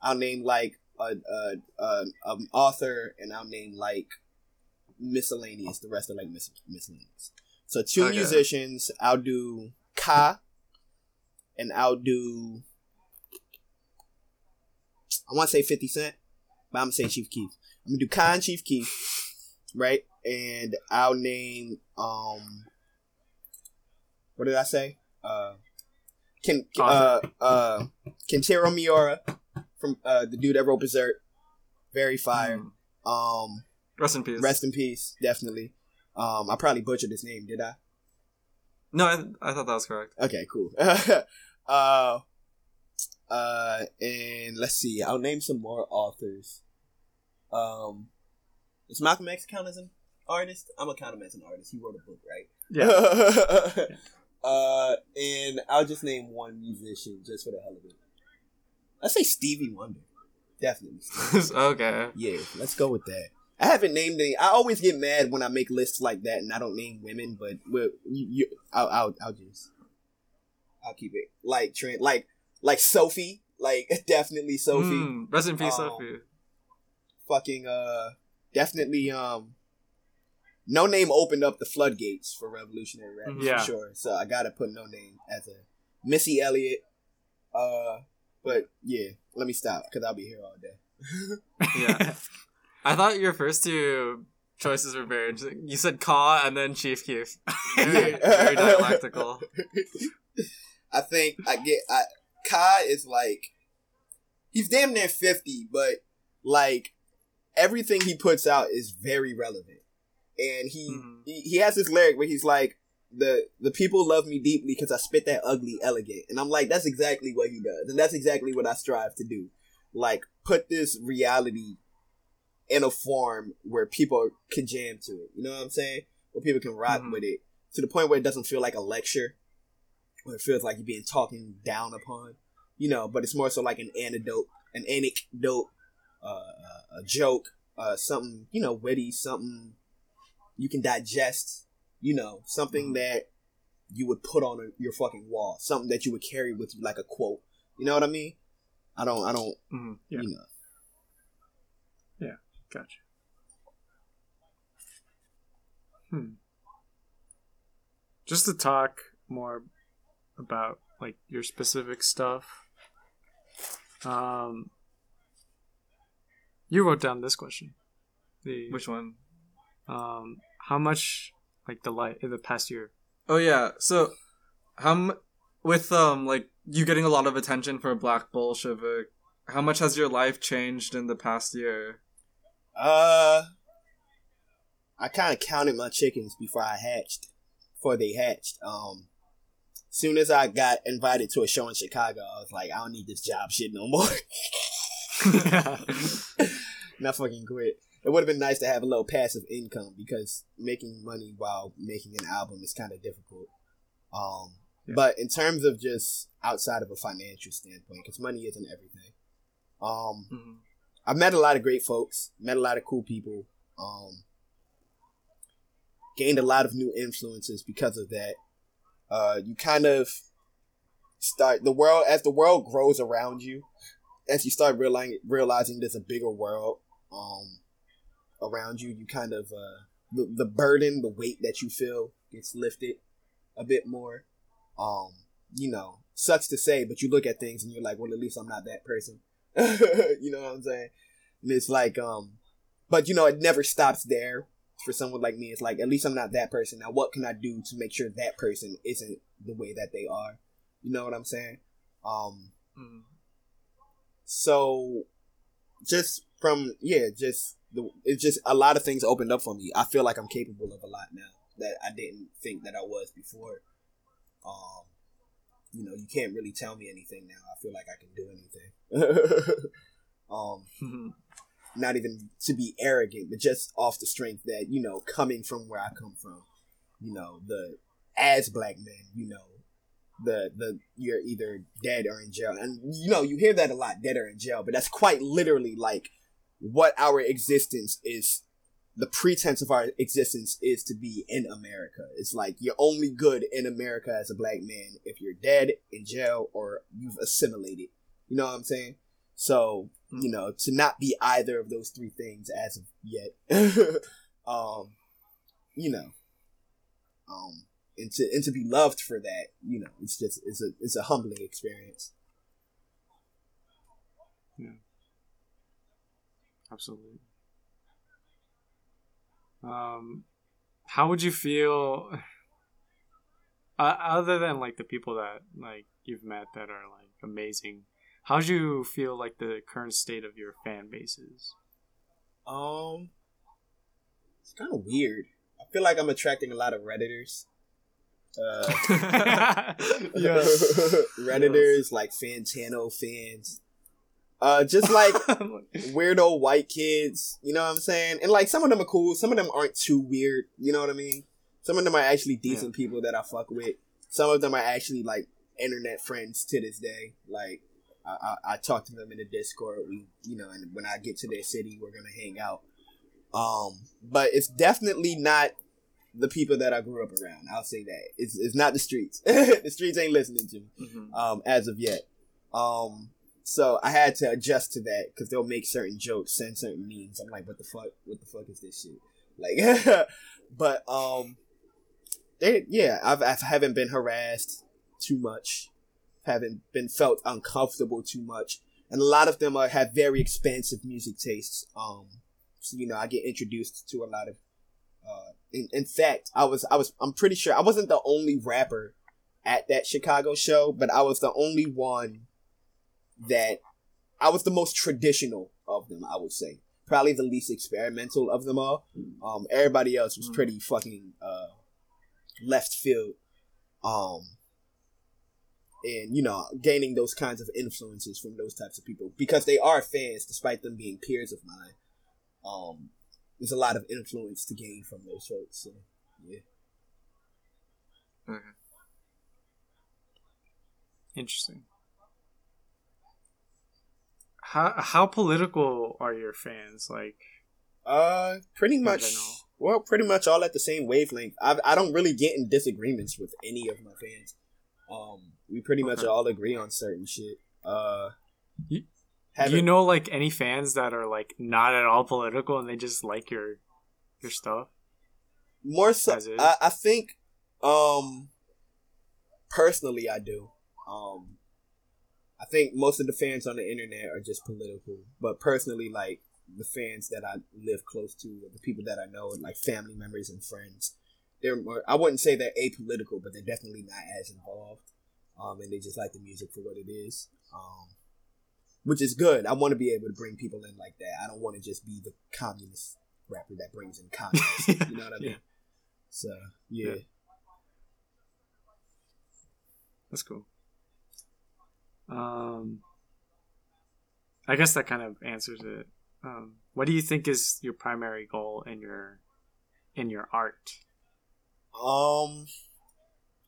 I'll name like a, a, a an author, and I'll name like miscellaneous. The rest are like mis- miscellaneous. So two Okay. musicians. I'll do Ka, and I'll do. I want to say Fifty Cent, but I'm gonna say Chief Keef. I'm gonna do Khan Chief Keef, right? And I'll name um, what did I say? Uh, Ken uh uh Kentaro Miura from uh the dude that wrote Berserk, very fire. Mm. Um, Rest in peace. rest in peace, definitely. Um, I probably butchered his name, did I? No, I, I thought that was correct. Okay, cool. uh, uh, and let's see. I'll name some more authors. Um, does Malcolm X count as an artist? I'm gonna count him as an artist. He wrote a book, right? Yeah. uh, and I'll just name one musician just for the hell of it. Let's say Stevie Wonder. Definitely. Stevie. okay. Yeah, let's go with that. I haven't named any. I always get mad when I make lists like that and I don't name women, but well, you, you I'll, I'll, I'll just, I'll keep it like Trent, like, like Sophie, like definitely Sophie, Mm, rest in peace, Um, Sophie. fucking, uh, definitely, um, Noname opened up the floodgates for revolutionary rap Yeah. for sure. So I gotta put Noname as a Missy Elliott. Uh, but yeah, let me stop because I'll be here all day. Yeah. I thought your first two choices were very interesting. You said Ka and then Chief Keef. very, very dialectical. I think I get I Ka is like he's damn near fifty, but like everything he puts out is very relevant. And he Mhm. he, he has this lyric where he's like the the people love me deeply because I spit that ugly elegant. And I'm like, that's exactly what he does. And that's exactly what I strive to do. Like put this reality in a form where people can jam to it. You know what I'm saying? Where people can rock Mhm. with it to the point where it doesn't feel like a lecture, where it feels like you're being talking down upon. You know, but it's more so like an anecdote, an anecdote, uh, a joke, uh, something you know, witty, something you can digest. You know, something Mhm. that you would put on a, your fucking wall, something that you would carry with you like a quote. You know what I mean? I don't, I don't, Mhm. Yeah. you know. Gotcha. Hmm. Just to talk more about like your specific stuff. Um, you wrote down this question. The Which one? um, how much like the light in the past year? Oh yeah. So, how m- with um like you getting a lot of attention for Black Bolshevik, how much has your life changed in the past year? Uh, I kind of counted my chickens before I hatched, before they hatched. Um, soon as I got invited to a show in Chicago, I was like, I don't need this job shit no more. Not fucking quit. It would have been nice to have a little passive income because making money while making an album is kind of difficult. Um, Yeah. but in terms of just outside of a financial standpoint, because money isn't everything. Um, Mhm. I've met a lot of great folks, met a lot of cool people, um, gained a lot of new influences because of that. Uh, you kind of start the world as the world grows around you, as you start realizing realizing there's a bigger world um, around you. You kind of uh, the the burden, the weight that you feel gets lifted a bit more. Um, you know, sucks to say, but you look at things and you're like, well, at least I'm not that person. you know what I'm saying? And it's like, um, but you know, it never stops there. For someone like me, it's like at least I'm not that person. Now, what can I do to make sure that person isn't the way that they are? You know what I'm saying? Um, Mhm. so just from yeah, just the it's just a lot of things opened up for me. I feel like I'm capable of a lot now that I didn't think that I was before. Um, you know, you can't really tell me anything now. I feel like I can do anything. um, Mhm. not even to be arrogant, but just off the strength that you know, coming from where I come from, you know, the as black men, you know, the the you're either dead or in jail, and you know, you hear that a lot, dead or in jail, but that's quite literally like what our existence is. The pretense of our existence is to be in America. It's like you're only good in America as a black man if you're dead in jail or you've assimilated. You know what I'm saying? So you know, to not be either of those three things as of yet. um, you know, um, and to and to be loved for that, you know, it's just it's a it's a humbling experience. Yeah. Absolutely. Um, how would you feel? Uh, other than like the people that like you've met that are like amazing, how do you feel like the current state of your fan base is? Um, it's kind of weird. I feel like I'm attracting a lot of redditors. Uh, redditors like Fantano fans. Uh, just like weirdo white kids, you know what I'm saying? And like some of them are cool, some of them aren't too weird, you know what I mean? Some of them are actually decent yeah. people that I fuck with. Some of them are actually like internet friends to this day. Like I, I, I talk to them in the Discord. We, you know, and when I get to their city, we're gonna hang out. Um, but it's definitely not the people that I grew up around. I'll say that it's it's not the streets. the streets ain't listening to me mm-hmm. um, as of yet. Um, so I had to adjust to that because they'll make certain jokes, send certain memes. I'm like, what the fuck? What the fuck is this shit? Like, but um, they yeah, I've I haven't been harassed too much, haven't been felt uncomfortable too much, and a lot of them are have very expansive music tastes. Um, so you know, I get introduced to a lot of. Uh, in, in fact, I was I was I'm pretty sure I wasn't the only rapper at that Chicago show, but I was the only one that I was the most traditional of them, I would say. Probably the least experimental of them all. Um, everybody else was pretty fucking uh, left field. Um, and you know, gaining those kinds of influences from those types of people because they are fans, despite them being peers of mine. Um, there's a lot of influence to gain from those folks. So, yeah. Mm-hmm. Interesting how how political are your fans? Like, uh, pretty much. Well, pretty much all at the same wavelength. I I don't really get in disagreements with any of my fans. Um, we pretty okay. much all agree on certain shit. Uh, you, do you know like any fans that are like not at all political and they just like your your stuff? More so, I, I think, um, personally, I do. Um, I think most of the fans on the internet are just political, but personally, like the fans that I live close to, or the people that I know, like family members and friends, they're more. I wouldn't say they're apolitical, but they're definitely not as involved. Um, and they just like the music for what it is. Um, which is good. I want to be able to bring people in like that. I don't want to just be the communist rapper that brings in communists. you know what I mean? Yeah. So yeah. yeah. That's cool. Um, I guess that kind of answers it. Um, what do you think is your primary goal in your in your art? Um,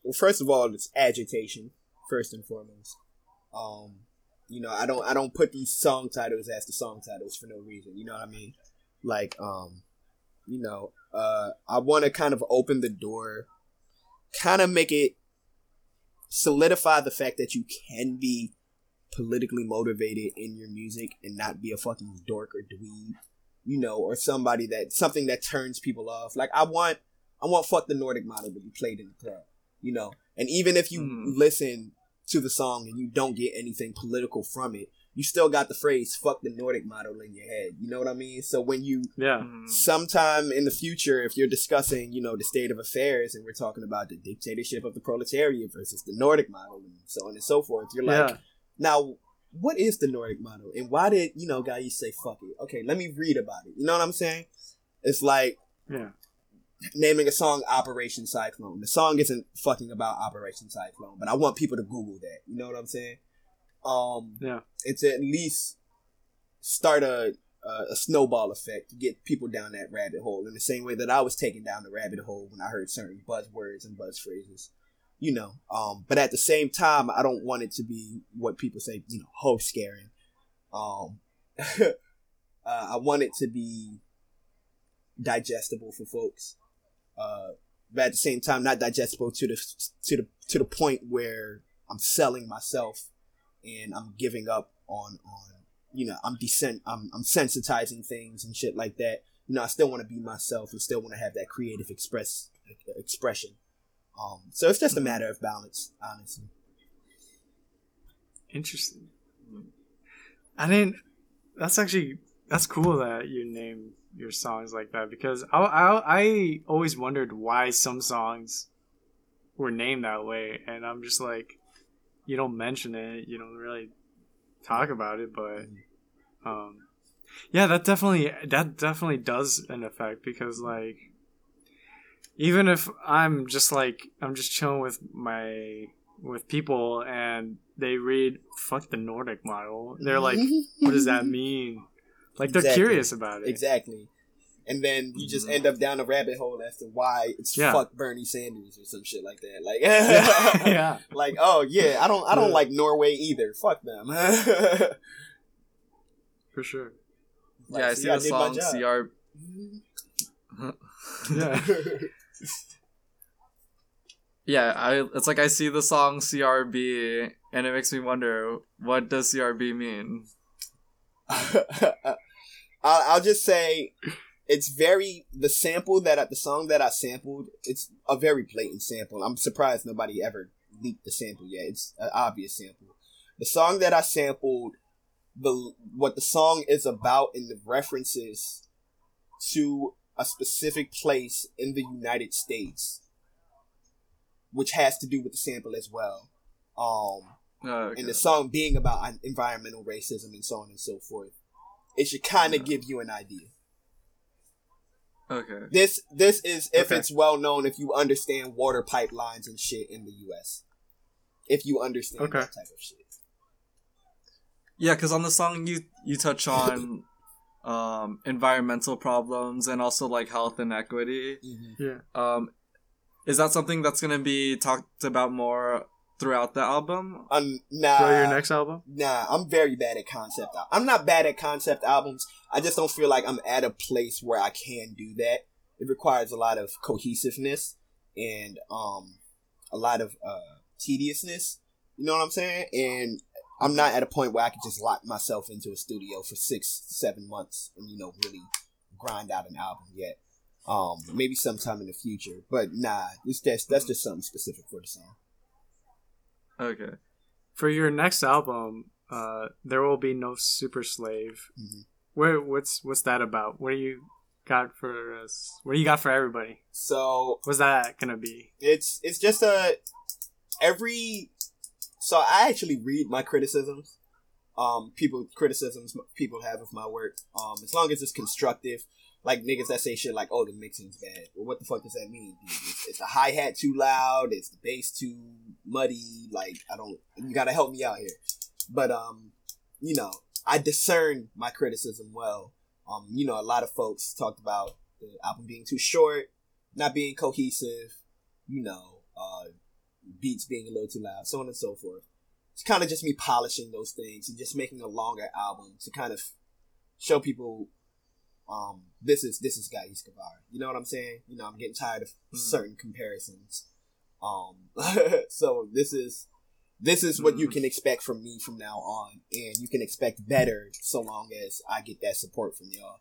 well, first of all, it's agitation first and foremost. Um, you know, I don't I don't put these song titles as the song titles for no reason. You know what I mean? Like, um, you know, uh, I want to kind of open the door, kind of make it solidify the fact that you can be politically motivated in your music and not be a fucking dork or dweeb, you know, or somebody that something that turns people off. Like I want, I want fuck the Nordic model to be played in the club, you know, and even if you mm. listen to the song and you don't get anything political from it, you still got the phrase "fuck the Nordic model" in your head. You know what I mean? So when you, yeah, mm. sometime in the future, if you're discussing, you know, the state of affairs, and we're talking about the dictatorship of the proletariat versus the Nordic model, and so on and so forth, you're like, yeah. now, what is the Nordic model, and why did you know, guy, you say "fuck it"? Okay, let me read about it. You know what I'm saying? It's like, yeah. Naming a song Operation Cyclone. The song isn't fucking about Operation Cyclone, but I want people to Google that. You know what I'm saying? Um, yeah, it's at least start a, a, snowball effect to get people down that rabbit hole in the same way that I was taken down the rabbit hole when I heard certain buzzwords and buzz phrases, you know. Um, but at the same time, I don't want it to be what people say, you know, ho scaring. Um, uh, I want it to be digestible for folks. Uh, but at the same time, not digestible to the to the to the point where I'm selling myself and I'm giving up on on you know I'm decent I'm I'm sensitizing things and shit like that. You know, I still want to be myself and still want to have that creative express expression. Um, so it's just a matter of balance, honestly. Interesting. I didn't. That's actually that's cool that you name your songs like that because I, I I always wondered why some songs were named that way, and I'm just like, you don't mention it, you don't really talk about it, but um, yeah, that definitely that definitely does an effect because like even if I'm just like I'm just chilling with my with people and they read fuck the Nordic model, they're like, what does that mean? Like they're Exactly. curious about it. Exactly. And then you just Mhm. end up down a rabbit hole as to why it's Yeah. fuck Bernie Sanders or some shit like that. Like, yeah, yeah. like, oh yeah, I don't, I don't Yeah. like Norway either. Fuck them. for sure. Like, yeah, I see, see the song. CR. Yeah. Yeah, I it's like I see the song CRB and it makes me wonder what does CRB mean? I'll, I'll just say it's very the sample that I, the song that I sampled. It's a very blatant sample. I'm surprised nobody ever leaked the sample yet. It's an obvious sample. The song that I sampled, the what the song is about and the references to a specific place in the United States, which has to do with the sample as well. Um, Oh, okay. and the song being about environmental racism and so on and so forth. It should kind of give you an idea. Okay. This this is if Okay. it's well known if you understand water pipelines and shit in the U.S. If you understand Okay. that type of shit. Yeah, because on the song you you touch on um environmental problems and also like health inequity. Yeah. Um, is that something that's gonna be talked about more throughout the album? Um, nah, So your next album? nah, I'm very bad at concept. Al- I'm not bad at concept albums. I just don't feel like I'm at a place where I can do that. It requires a lot of cohesiveness and um a lot of uh tediousness. You know what I'm saying? And I'm not at a point where I can just lock myself into a studio for six, seven months and you know really grind out an album yet. Um, maybe sometime in the future, but nah, it's just that's just something specific for the song. Okay. For your next album, uh, there will be no super slave. Mhm. Where what's what's that about? What do you got for us? What do you got for everybody? So What's that gonna be? it's it's just a every so I actually read my criticisms. Um, people criticisms people have of my work. Um, as long as it's constructive, like niggas that say shit like, "Oh, the mixing's bad." Well, what the fuck does that mean? Is, is the hi hat too loud? Is the bass too muddy? Like, I don't. You gotta help me out here. But um, you know, I discern my criticism well. Um, you know, a lot of folks talked about the album being too short, not being cohesive. You know, uh, beats being a little too loud, so on and so forth. It's kind of just me polishing those things and just making a longer album to kind of show people, um, this is this is Guy Escobar. You know what I'm saying? You know, I'm getting tired of Mm. certain comparisons. Um, so this is this is what you Mm. can expect from me from now on, and you can expect better so long as I get that support from y'all.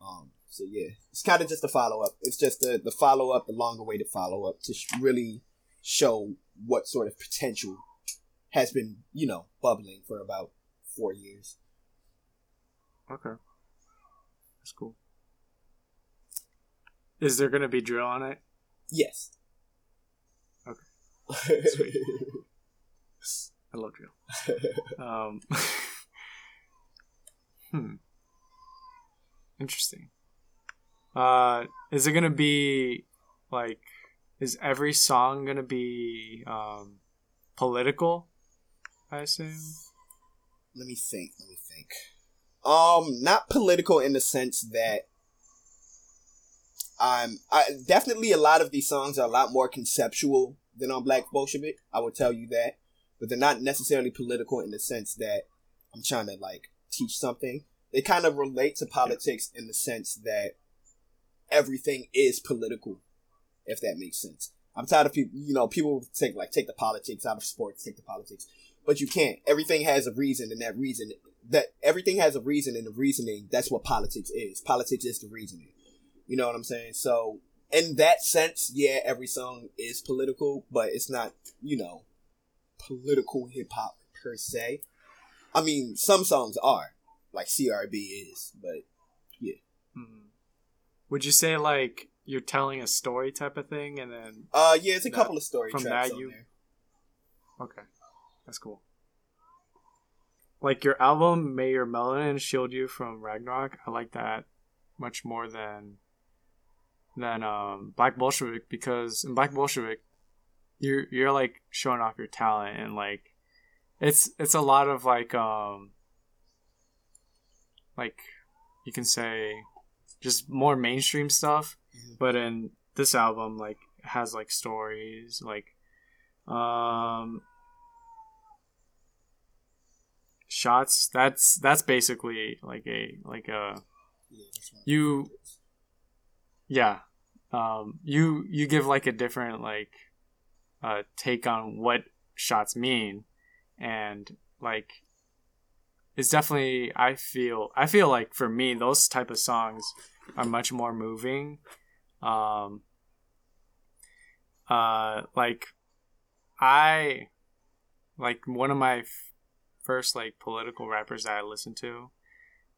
Um, so yeah, it's kind of just a follow up. It's just the the follow up, the longer awaited follow up to sh- really show what sort of potential has been, you know, bubbling for about four years. Okay, that's cool. Is there gonna be drill on it? Yes. Okay. I love drill. Um, hmm. Interesting. Uh, is it gonna be like? Is every song gonna be um, political? I assume. let me think. Let me think. Um, not political in the sense that I'm. I definitely a lot of these songs are a lot more conceptual than on Black Bolshevik. I will tell you that, but they're not necessarily political in the sense that I'm trying to like teach something. They kind of relate to politics in the sense that everything is political, if that makes sense. I'm tired of people. You know, people take like take the politics out of sports, take the politics but you can't. Everything has a reason, and that reason that everything has a reason, and the reasoning that's what politics is. Politics is the reasoning. You know what I'm saying? So in that sense, yeah, every song is political, but it's not, you know, political hip hop per se. I mean, some songs are, like CRB is. But Mhm. Would you say like you're telling a story type of thing, and then uh, yeah, it's a That- couple of story from tracks that on you- there. okay, that's cool. Like your album, "May Your Melanin Shield You from Ragnarok," I like that much more than than um, Black Bolshevik because in Black Bolshevik, you're you're like showing off your talent and like it's it's a lot of like um like you can say just more mainstream stuff Mhm. but in this album like has like stories like um shots that's that's basically like a like a Yeah, that's one of You- yeah um you you give like a different like uh take on what shots mean. And like it's definitely i feel i feel like for me those type of songs are much more moving. Um uh like i like one of my first like political rappers that i listened to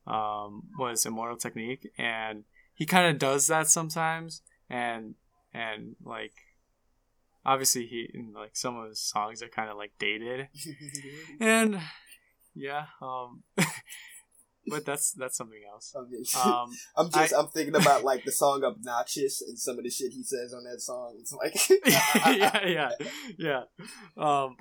um was immortal technique and he kind of does that sometimes and and like obviously he like some of his songs are kind of like dated. And yeah um but that's that's something else. Um I'm just I- I'm thinking about like the song "Obnoxious" and some of the shit he says on that song. It's like yeah yeah yeah. Um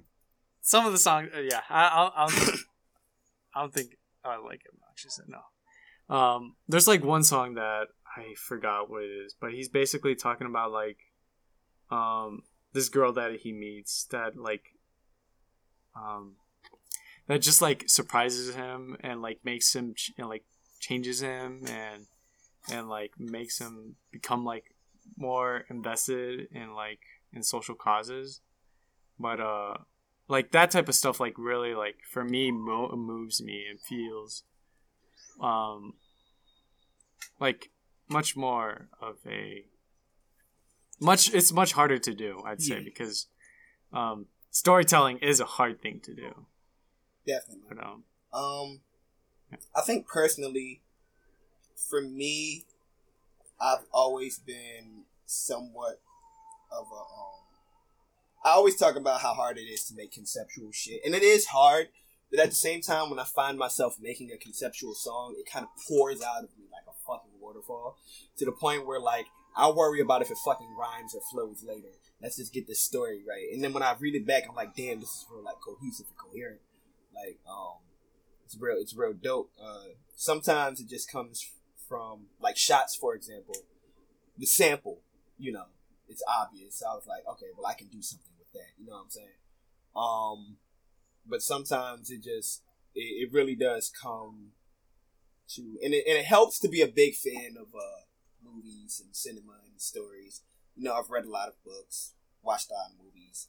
some of the songs uh, yeah i I'll, I'll i don't think i like obnoxious no. Um there's like one song that i forgot what it is but he's basically talking about like um this girl that he meets that like um that just like surprises him and like makes him ch- and like changes him and and like makes him become like more invested in like in social causes. But uh like that type of stuff like really like for me mo- moves me and feels um like much more of a much it's much harder to do i'd say Yeah. because um storytelling is a hard thing to do definitely. but um Um, I think personally, for me, I've always been somewhat of a. Um, I always talk about how hard it is to make conceptual shit, and it is hard. But at the same time, when I find myself making a conceptual song, it kind of pours out of me like a fucking waterfall, to the point where like I worry about if it fucking rhymes or flows later. Let's just get this story right, and then when I read it back, I'm like, damn, this is real like cohesive and coherent. Like, um, it's real it's real dope uh sometimes it just comes from like shots for example the sample you know it's obvious i was like okay well i can do something with that you know what i'm saying um but sometimes it just it, it really does come to and it, and it helps to be a big fan of uh movies and cinema and stories you know i've read a lot of books watched a lot of movies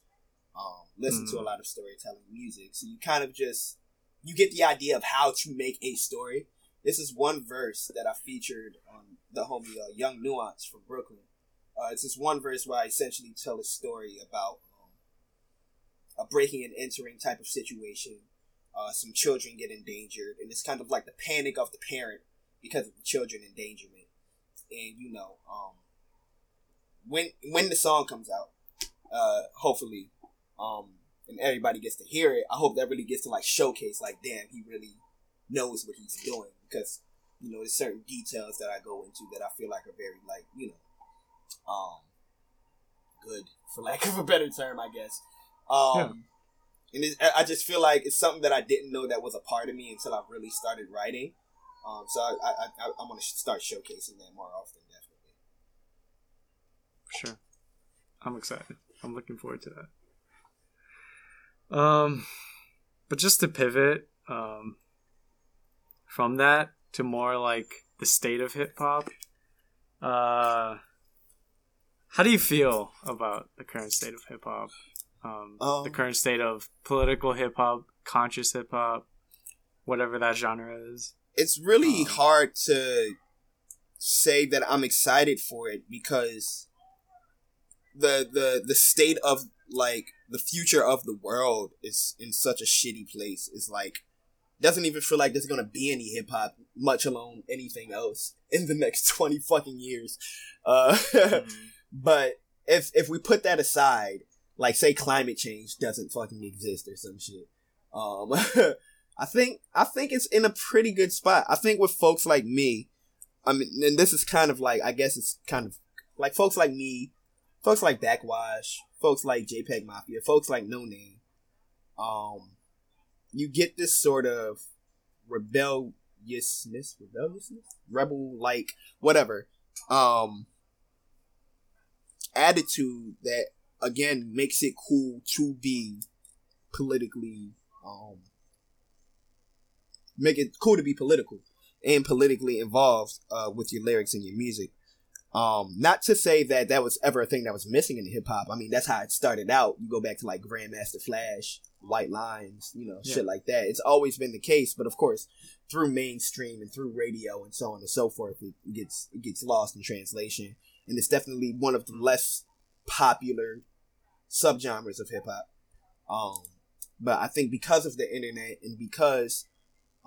um listened to a Mhm. lot of storytelling music so you kind of just you get the idea of how to make a story. This is one verse that I featured on the homie uh, Young Nuance from Brooklyn. Uh, it's this one verse where I essentially tell a story about um, a breaking and entering type of situation. Uh, some children get endangered, and it's kind of like the panic of the parent because of the children endangerment. And you know, um, when when the song comes out, uh, hopefully, um, and everybody gets to hear it, I hope that really gets to like showcase, like, damn, he really knows what he's doing because you know there's certain details that I go into that I feel like are very like you know, um, good for lack of a better term, I guess. Um, Yeah. and it, I- I just feel like it's something that I didn't know that was a part of me until I really started writing. Um, so I, I, I, I'm gonna start showcasing that more often, definitely. sure i'm excited i'm looking forward to that um but just to pivot um from that to more like the state of hip hop uh how do you feel about the current state of hip hop um, Um, the current state of political hip hop conscious hip hop whatever that genre is it's really Um, hard to say that I'm excited for it because the the the state of like the future of the world is in such a shitty place. It's like doesn't even feel like there's gonna be any hip hop, much alone anything else in the next twenty fucking years. Uh, Mhm. but if if we put that aside, like say climate change doesn't fucking exist or some shit, um, I think I think it's in a pretty good spot. I think with folks like me, I mean, and this is kind of like I guess it's kind of like folks like me, folks like Backxwash, folks like JPEG Mafia, folks like Noname. Um, you get this sort of rebelliousness, rebelliousness, rebel like whatever, um, attitude that again makes it cool to be politically, um, make it cool to be political and politically involved uh, with your lyrics and your music. Um, not to say that that was ever a thing that was missing in hip hop. I mean, that's how it started out. You go back to like Grandmaster Flash, White Lines, you know, Yeah. shit like that. It's always been the case, but of course, through mainstream and through radio and so on and so forth, it gets it gets lost in translation, and it's definitely one of the less popular subgenres of hip hop. Um, but I think because of the internet and because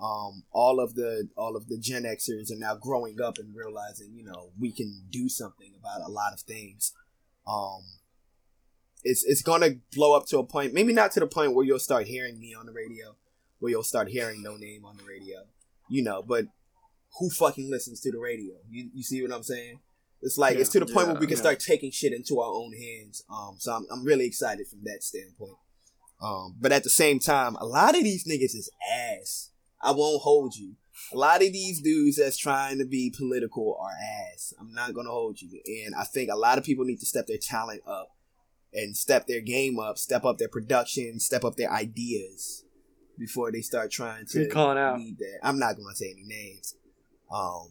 um, all of the all of the Gen Xers are now growing up and realizing, you know, we can do something about a lot of things. Um, it's it's gonna blow up to a point, maybe not to the point where you'll start hearing me on the radio, where you'll start hearing Noname on the radio, you know. But who fucking listens to the radio? You you see what I'm saying? It's like it's to the point where we can Yeah. start taking shit into our own hands. Um, so I'm I'm really excited from that standpoint. Um, but at the same time, a lot of these niggas is ass. I won't hold you. A lot of these dudes that's trying to be political are ass. I'm not gonna hold you. And I think a lot of people need to step their talent up and step their game up, step up their production, step up their ideas before they start trying to calling out? I'm not gonna say any names. Um,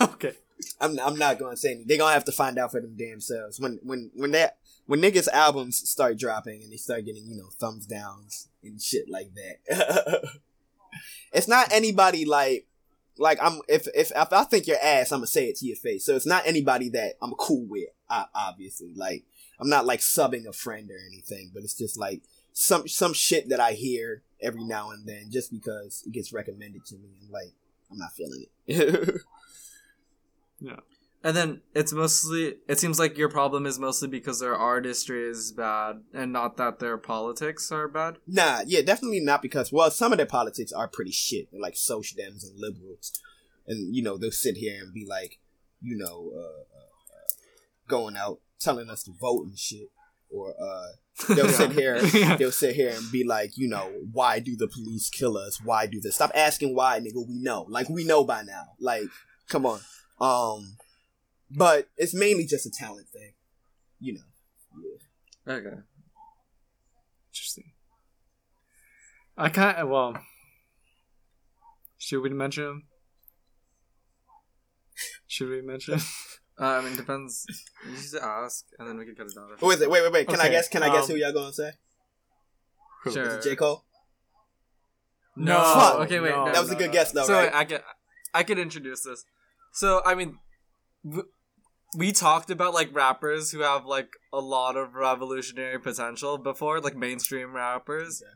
okay. I'm I'm not gonna say any. They're gonna have to find out for them damn selves when when when that when niggas albums start dropping and they start getting you know thumbs downs and shit like that. it's not anybody like like I'm if if if I think you're ass, I'm gonna say it to your face. So it's not anybody that I'm cool with. Obviously, like I'm not like subbing a friend or anything, but it's just like some some shit that I hear every now and then just because it gets recommended to me and like I'm not feeling it. And then it's mostly it seems like your problem is mostly because their artistry is bad and not that their politics are bad. Nah, yeah, definitely not because well, some of their politics are pretty shit. They're like social dems and liberals, and you know they'll sit here and be like, you know, uh, uh, uh, going out telling us to vote and shit, or uh, they'll sit here, Yeah. they'll sit here and be like, you know, why do the police kill us? Why do this? Stop asking why, nigga. We know, like we know by now. Like, come on. Um, but it's mainly just a talent thing, you know. Yeah. Okay. Interesting. I can't. Well, should we mention him? Should we mention? Uh, I mean, depends. You just ask, and then we can cut it down. Who is it? Wait, wait, wait. Can I guess? Can I guess um, who y'all gonna say? Is Sure. it J Cole? No. Fuck. Okay, wait. No, no, That was a good no. guess, though, So right? wait, I can I can introduce this. So I mean, we talked about like rappers who have like a lot of revolutionary potential before, like mainstream rappers, Okay.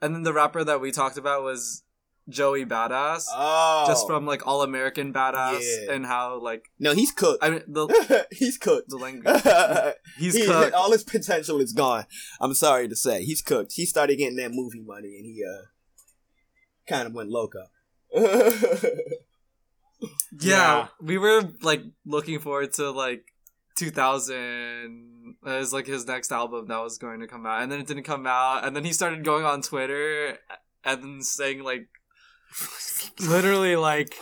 and then the rapper that we talked about was Joey Badass, Oh, just from like All American Badass, Yeah. and how like no, he's cooked. I mean the he's cooked. the language. He's He- cooked. all his potential is gone. I'm sorry to say, he's cooked. He started getting that movie money, and he uh kind of went loco. Yeah, we were like looking forward to like 2000 as like his next album that was going to come out, and then it didn't come out, and then he started going on Twitter and then saying like, Literally, like,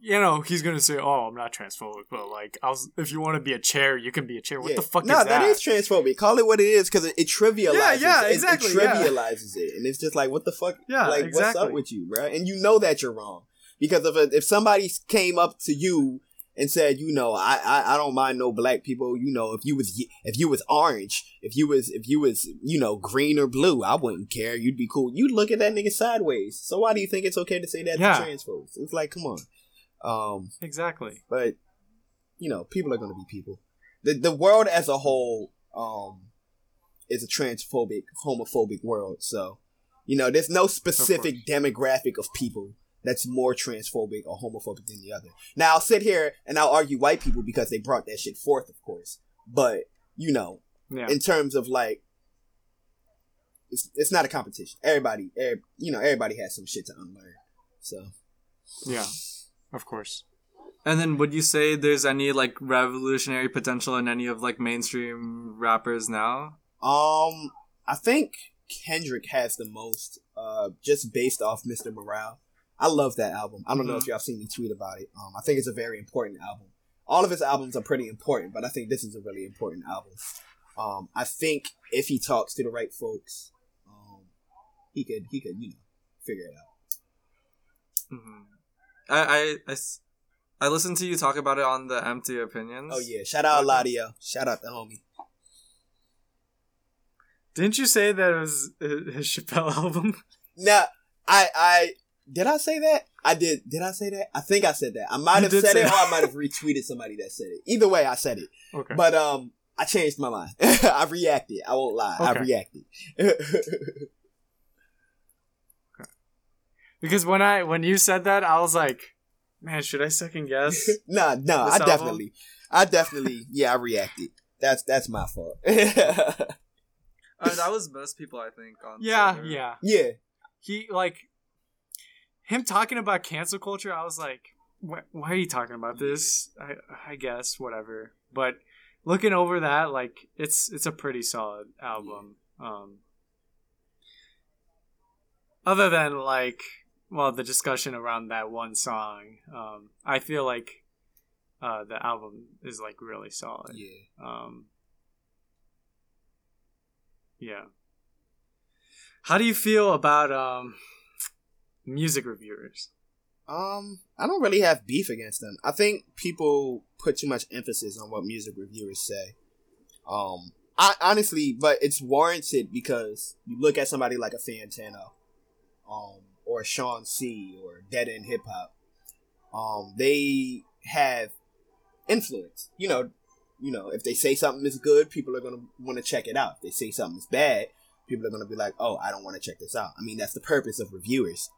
you know, he's gonna say, "Oh, I'm not transphobic," but like, I was, if you want to be a chair, you can be a chair. What Yeah. the fuck no, is that? that is transphobic. Call it what it is because it, it trivializes. Yeah, yeah, it- it, exactly, yeah. trivializes it, and it's just like, what the fuck? Yeah, like what's up with you, bro? And you know that you're wrong because if if somebody came up to you and said, you know, I, I I don't mind no black people. You know, if you was if you was orange, if you was if you was you know green or blue, I wouldn't care. You'd be cool. You'd look at that nigga sideways. So why do you think it's okay to say that Yeah. to trans folks? It's like, come on. Um, exactly. but you know, people are going to be people. The the world as a whole um is a transphobic, homophobic world. So You know, there's no specific demographic of people that's more transphobic or homophobic than the other. Now I'll sit here and I'll argue white people because they brought that shit forth, of course. But you know, Yeah. in terms of like, it's it's not a competition. Everybody, every, you know, everybody has some shit to unlearn. So yeah. Of course. And then would you say there's any like revolutionary potential in any of like mainstream rappers now? Um, I think Kendrick has the most, uh, just based off Mr. Morale. I love that album. I don't know if y'all seen me tweet about it. Um, I think it's a very important album. All of his albums are pretty important, but I think this is a really important album. Um, I think if he talks to the right folks, um, he could he could you know figure it out. hmm I listened to you talk about it on the Empty Opinions. Oh yeah, shout out Ladio, shout out the homie. Didn't you say that it was his Chappelle album? Now, I I did I say that? I did. Did I say that? I think I said that. I might have said say it, or. I might have retweeted somebody that said it. Either way, I said it. Okay. But um, I changed my mind. I reacted. I won't lie. I Okay. reacted. because when I when you said that, I was like, man, should I second guess? nah, no, This I album? definitely, I definitely, yeah, I reacted. That's that's my fault. Uh, that was most people, I think. On yeah, Twitter. yeah. yeah, He like him talking about cancel culture. I was like, wh- why are you talking about this? I I guess whatever. But looking over that, like it's it's a pretty solid album. Um, other than like, well, the discussion around that one song, um, I feel like uh, the album is like really solid. yeah. Um, yeah. How do you feel about um, music reviewers? Um, I don't really have beef against them. I think people put too much emphasis on what music reviewers say. Um, I honestly, but it's warranted because you look at somebody like a Fantano, um, or Shawn Cee, or Dead End Hip Hop. Um, they have influence. You know, you know, if they say something is good, people are gonna want to check it out. If they say something is bad, people are gonna be like, "Oh, I don't want to check this out." I mean, that's the purpose of reviewers.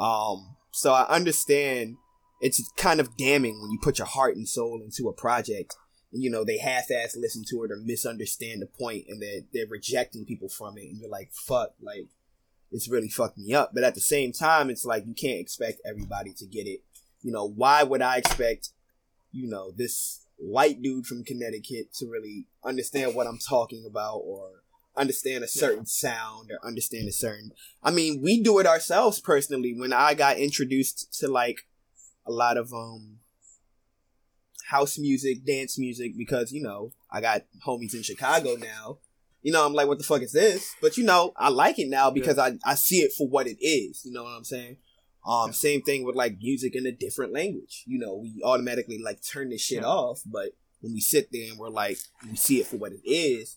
Um, so I understand it's kind of damning when you put your heart and soul into a project and you know they half-ass listen to it or misunderstand the point and they're, they're rejecting people from it and you're like fuck like it's really fucked me up. But at the same time it's like you can't expect everybody to get it. You know why would i expect you know this white dude from connecticut to really understand what i'm talking about or understand a certain sound or understand a certain I mean, we do it ourselves personally. When I got introduced to like a lot of um house music, dance music, because you know I got homies in Chicago now. You know, I'm like, what the fuck is this? But you know, I like it now because I I see it for what it is. You know what I'm saying? Um, Yeah. same thing with like music in a different language. You know, we automatically like turn this shit Yeah. off, but when we sit there and we're like, we see it for what it is.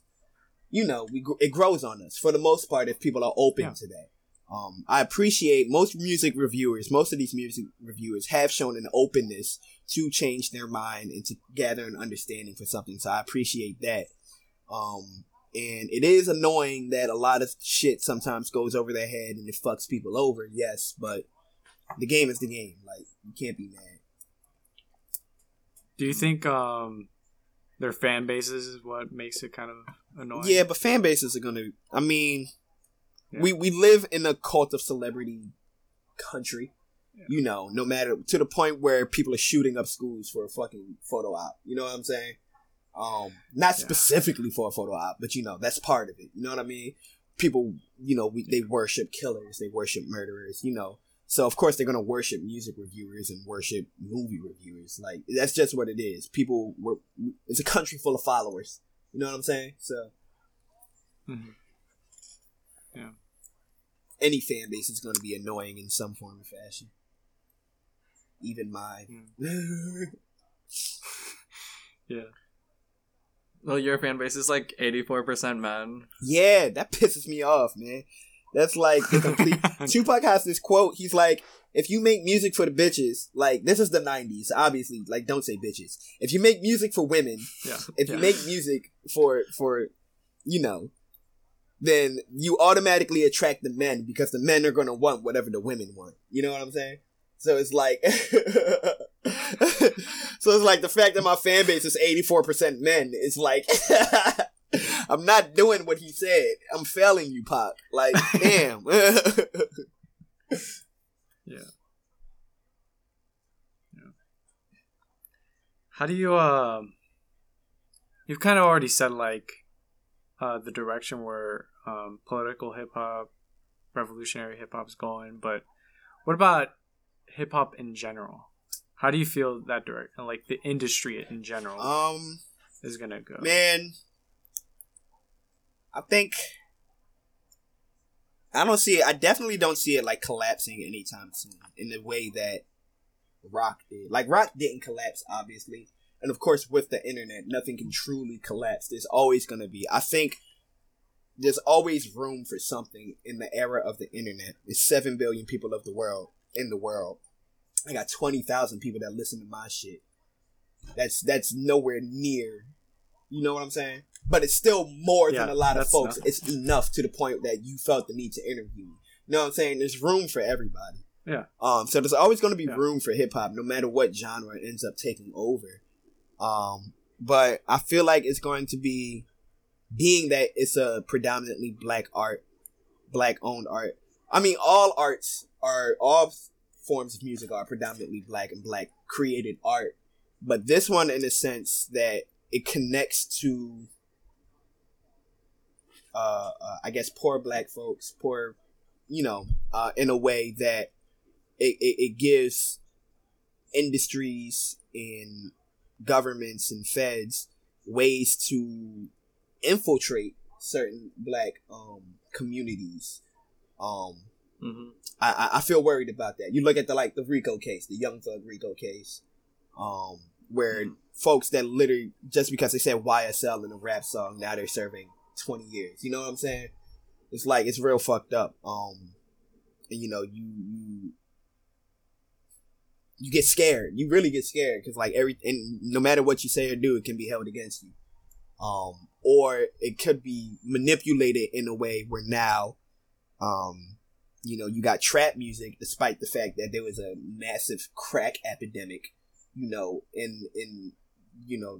You know, we it grows on us for the most part if people are open Yeah. to that. Um, I appreciate most music reviewers, most of these music reviewers have shown an openness to change their mind and to gather an understanding for something. So I appreciate that. Um, and it is annoying that a lot of shit sometimes goes over their head and it fucks people over. Yes, but the game is the game. Like you can't be mad. Do you think um, their fan bases is what makes it kind of annoying? Yeah, but fan bases are gonna. I mean, Yeah. we we live in a cult of celebrity country. You know, no matter to the point where people are shooting up schools for a fucking photo op. You know what I'm saying? Um, not Yeah. specifically for a photo op, but you know that's part of it. You know what I mean? People, you know, we, they worship killers, they worship murderers. You know, so of course they're gonna worship music reviewers and worship movie reviewers. Like that's just what it is. People were. It's a country full of followers. You know what I'm saying? So Mhm. Yeah. any fan base is going to be annoying in some form or fashion. Even mine. Yeah. Well, your fan base is like 84% men. yeah, that pisses me off, man. That's like the complete. Tupac has this quote. He's like, "If you make music for the bitches, like this is the '90s, obviously. Like, don't say bitches. If you make music for women, Yeah. if you make music for for, you know, then you automatically attract the men because the men are to want whatever the women want. You know what I'm saying? So it's like, so it's like the fact that my fan base is 84% men is like, I'm not doing what he said. I'm failing you, Pop. Like, damn. yeah. Yeah. How do you, um, you've kind of already said like, uh, the direction where um, political hip hop, revolutionary hip hop is going. But what about hip hop in general? How do you feel that direct, like the industry in general, um, is gonna go? Man, I think I don't see it. I definitely don't see it like collapsing anytime soon in the way that rock did. Like rock didn't collapse, obviously, and of course with the internet, nothing can truly collapse. There's always gonna be. I think there's always room for something in the era of the internet. There's seven billion people of the world in the world. I got twenty thousand people that listen to my shit. That's that's nowhere near. You know what I'm saying? But it's still more Yeah, than a lot of folks. nothing. It's enough to the point that you felt the need to interview me. You know what I'm saying? There's room for everybody. Yeah. Um. So there's always going to be Yeah. room for hip hop, no matter what genre ends up taking over. Um. But I feel like it's going to be, being that it's a predominantly black art, black owned art. I mean, all arts are all forms of music are predominantly black and black created art, but this one, in a sense, that it connects to, uh, uh I guess, poor black folks, poor, you know, uh, in a way that it, it, it gives industries and governments and feds ways to infiltrate certain black um communities um hmm I, I- feel worried about that. You look at the like the Rico case, the Young Thug Rico case, um, where Mhm. folks that literally just because they said YSL in a rap song, now they're serving twenty years. You know what I'm saying? It's like it's real fucked up. Um, and you know you you you get scared. You really get scared because like every and no matter what you say or do, it can be held against you. Um, or it could be manipulated in a way where now, um, you know, you got trap music, despite the fact that there was a massive crack epidemic, you know, in in you know,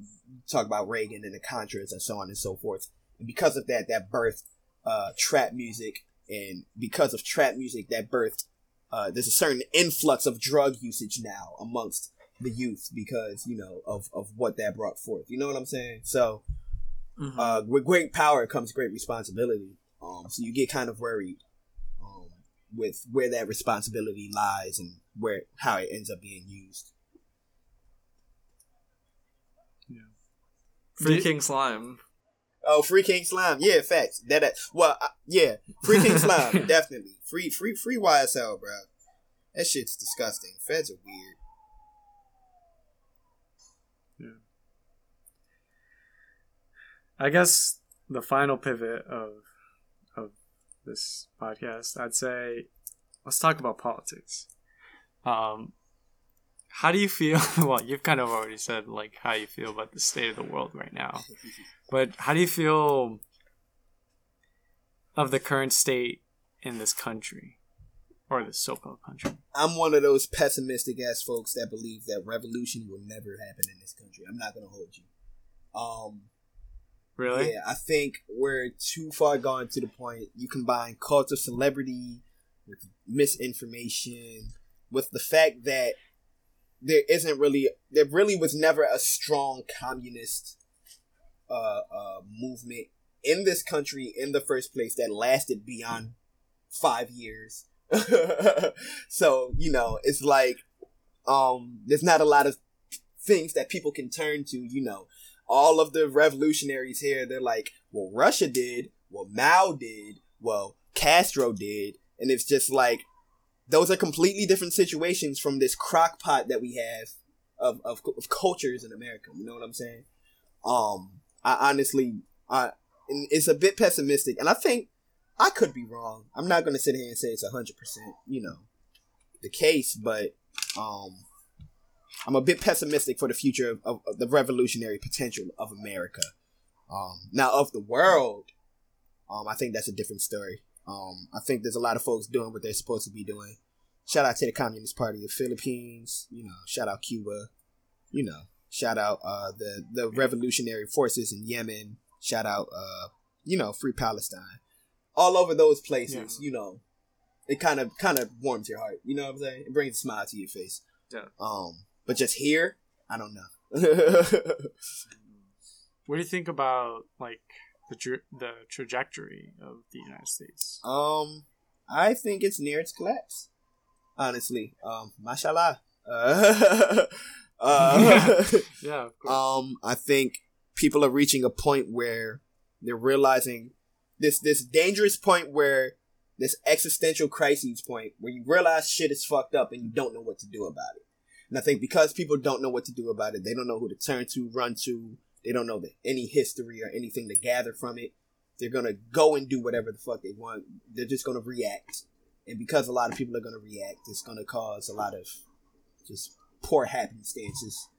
talk about Reagan and the Contras and so on and so forth. And because of that, that birthed uh, trap music, and because of trap music, that birthed uh, there's a certain influx of drug usage now amongst the youth because you know of of what that brought forth. You know what I'm saying? So hmm uh, with great power comes great responsibility. Um, so you get kind of worried um, with where that responsibility lies and where how it ends up being used. Free Do- King Slime. Oh, free King Slime, yeah, facts. That, that well, uh, yeah, free King Slime, definitely. Free, free, free YSL, bro. That shit's disgusting. Feds are weird. Yeah. I guess the final pivot of of this podcast, I'd say, let's talk about politics. Um, how do you feel? Well, you've kind of already said like how you feel about the state of the world right now, but how do you feel of the current state in this country or this so-called country? I'm one of those pessimistic ass folks that believe that revolution will never happen in this country. I'm not gonna hold you. Um, Really? Yeah, I think we're too far gone to the point you combine cult of celebrity with misinformation, with the fact that there isn't really, there really was never a strong communist uh, uh, movement in this country in the first place that lasted beyond five years. so you know, it's like um, there's not a lot of things that people can turn to. You know, all of the revolutionaries here, they're like, well, Russia did, well, Mao did, well, Castro did, and it's just like those are completely different situations from this crock pot that we have of, of, of cultures in America. You know what I'm saying? Um, I honestly, I it's a bit pessimistic, and I think I could be wrong. I'm not gonna sit here and say it's hundred percent, you know, the case, but um, I'm a bit pessimistic for the future of, of, of the revolutionary potential of America. Um, now of the world, Um, I think that's a different story. Um, I think there's a lot of folks doing what they're supposed to be doing. Shout out to the Communist Party of Philippines. You know, shout out Cuba. You know, shout out uh, the the revolutionary forces in Yemen. Shout out, uh, you know, Free Palestine. All over those places, Yeah. you know, it kind of kind of warms your heart. You know what I'm saying? It brings a smile to your face. Yeah. Um, but just here, I don't know. What do you think about like the tra- the trajectory of the United States? um, I think it's near its collapse. Honestly, um, mashallah. Uh, uh, Yeah, of course. um, I think people are reaching a point where they're realizing this this dangerous point where this existential crisis point where you realize shit is fucked up and you don't know what to do about it. And I think because people don't know what to do about it, they don't know who to turn to, run to. They don't know the, any history or anything to gather from it. They're gonna go and do whatever the fuck they want. They're just gonna react, and because a lot of people are gonna react, it's gonna cause a lot of just poor happenstances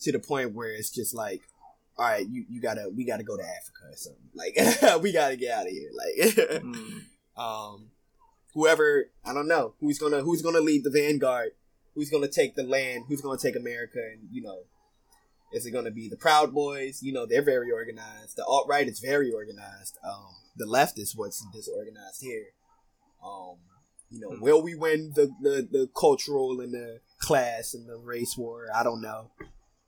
to the point where it's just like, all right, you, you gotta we gotta go to Africa or something. Like we gotta get out of here. Like Mm. um whoever I don't know who's gonna who's gonna lead the vanguard, who's gonna take the land, who's gonna take America, and you know, is it gonna be the Proud Boys? You know, they're very organized. The alt right is very organized. Um, the left is what's disorganized here. Um, you know, Hmm. will we win the, the the cultural and the class and the race war? I don't know.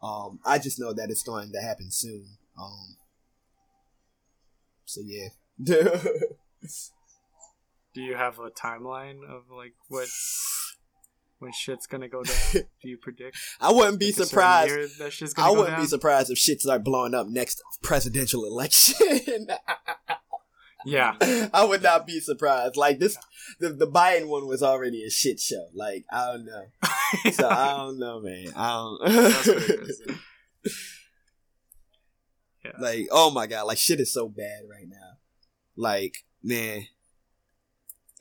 Um, I just know that it's going to happen soon. Um, so yeah. do you have a timeline of like what when shit's gonna go down? do you predict? I wouldn't be like, a certain surprised. that shit's gonna I wouldn't down? be surprised if shit start blowing up next presidential election. Yeah, I would not be surprised. Like this, the the Biden one was already a shit show. Like I don't know. So I don't know, man. I don't. yeah. like oh my god, like shit is so bad right now. Like man,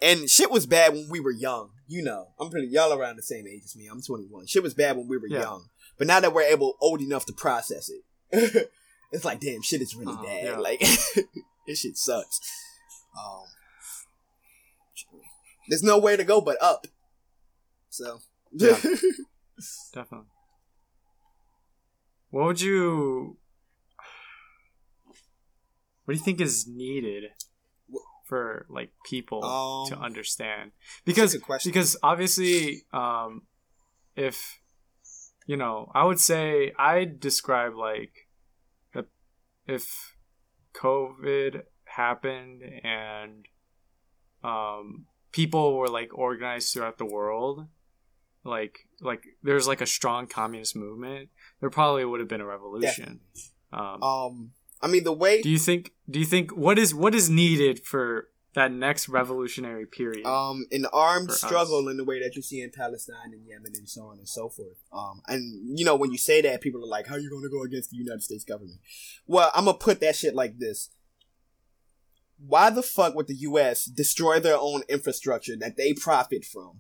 and shit was bad when we were young. You know, I'm pretty y'all around the same age as me. I'm 21. Shit was bad when we were Yeah. young, but now that we're able, old enough to process it, it's like damn, shit is really Uh-huh, bad. yeah. Like this shit sucks. Um, there's no way to go but up. So. Yeah. definitely. What would you? What do you think is needed for like people to Um, understand? Because because obviously, um, if you know, I would say I describe like if COVID happened and um people were like organized throughout the world like like there's like a strong communist movement there probably would have been a revolution. Um, um, I mean the way do you think do you think what is what is needed for that next revolutionary period um an armed For us. struggle in the way that you see in Palestine and Yemen and so on and so forth. Um and you know when you say that people are like how are you going to go against the United States government? Well, I'm going to put that shit like this. Why the fuck would the US destroy their own infrastructure that they profit from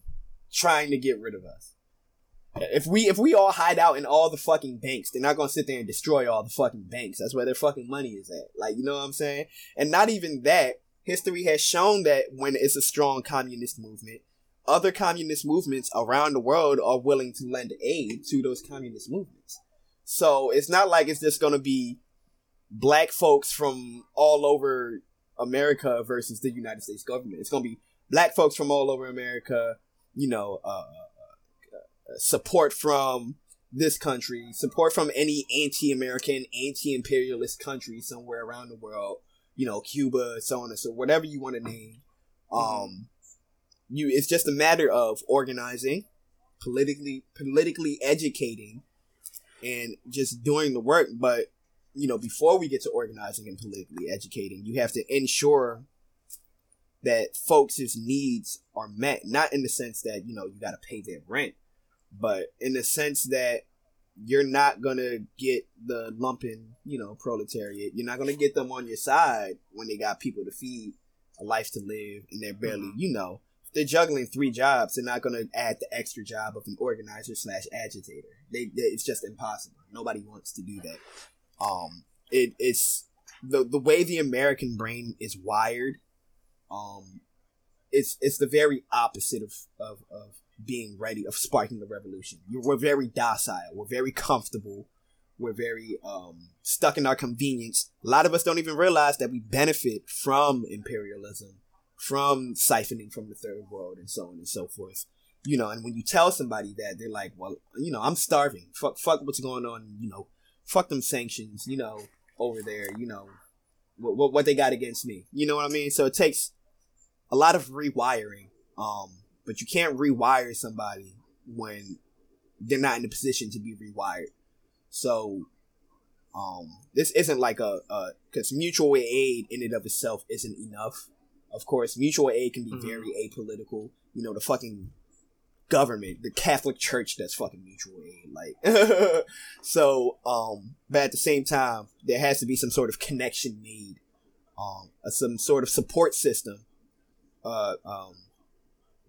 trying to get rid of us? If we if we all hide out in all the fucking banks, they're not gonna sit there and destroy all the fucking banks. That's where their fucking money is at. Like, you know what I'm saying? And not even that. History has shown that when it's a strong communist movement, other communist movements around the world are willing to lend aid to those communist movements. So it's not like it's just gonna be black folks from all over America versus the United States government. It's gonna be black folks from all over America, you know, uh, support from this country, support from any anti-American, anti-imperialist country somewhere around the world, you know, Cuba, so on and so whatever you want to name. Um, you, it's just a matter of organizing, politically, politically educating, and just doing the work. But you know, before we get to organizing and politically educating, you have to ensure that folks' needs are met. Not in the sense that you know you got to pay their rent, but in the sense that you're not gonna get the lumping, you know, proletariat. You're not gonna get them on your side when they got people to feed, a life to live, and they're barely, you know, they're juggling three jobs. They're not gonna add the extra job of an organizer slash agitator. They, they, it's just impossible. Nobody wants to do that. Um, it, it's the the way the American brain is wired, um, it's it's the very opposite of of, of being ready of sparking the revolution. We're very docile. We're very comfortable. We're very um, stuck in our convenience. A lot of us don't even realize that we benefit from imperialism, from siphoning from the third world, and so on and so forth. You know, and when you tell somebody that, they're like, "Well, you know, I'm starving. Fuck, fuck what's going on. You know, fuck them sanctions. You know, over there. You know, what what, what they got against me. You know what I mean? So it takes a lot of rewiring. Um, but you can't rewire somebody when they're not in the position to be rewired. So, um, this isn't like a, because mutual aid in and of itself isn't enough. Of course, mutual aid can be mm-hmm. very apolitical. You know, the fucking government, the Catholic Church that's fucking mutual aid. Like, so, um, but at the same time, there has to be some sort of connection made, um, some sort of support system, uh, um,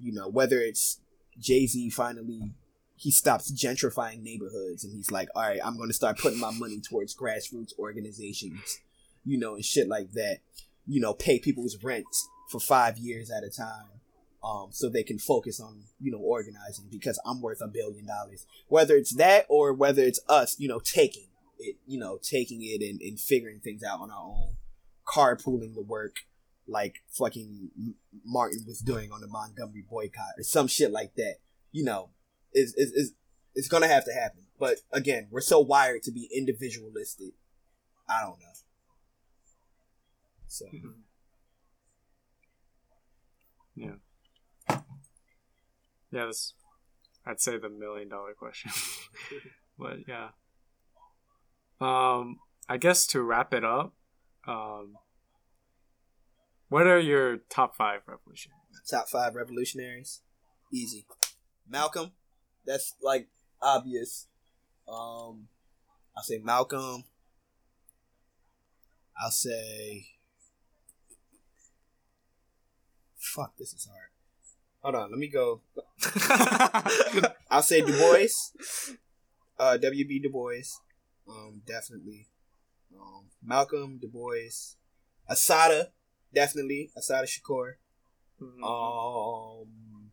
you know, whether it's Jay Z finally he stops gentrifying neighborhoods and he's like, all right, I'm going to start putting my money towards grassroots organizations, you know, and shit like that. You know, pay people's rent for five years at a time, um, so they can focus on you know organizing because I'm worth a billion dollars. Whether it's that or whether it's us, you know, taking it, you know, taking it and, and figuring things out on our own, carpooling the work, like fucking Martin was doing on the Montgomery boycott or some shit like that. You know, is is is it's gonna have to happen. But again, we're so wired to be individualistic. I don't know. So. Mm-hmm. Yeah. Yeah, that's I'd say the million dollar question. but yeah. Um I guess to wrap it up, um what are your top five revolutionaries? Top five revolutionaries? Easy. Malcolm. That's like obvious. Um, I'll say Malcolm. I'll say. Fuck, this is hard. Hold on, let me go. I'll say Du Bois. Uh, W.B. Du Bois. Um, definitely. Um, Malcolm, Du Bois. Assata definitely Assata Shakur. Mm-hmm. Um,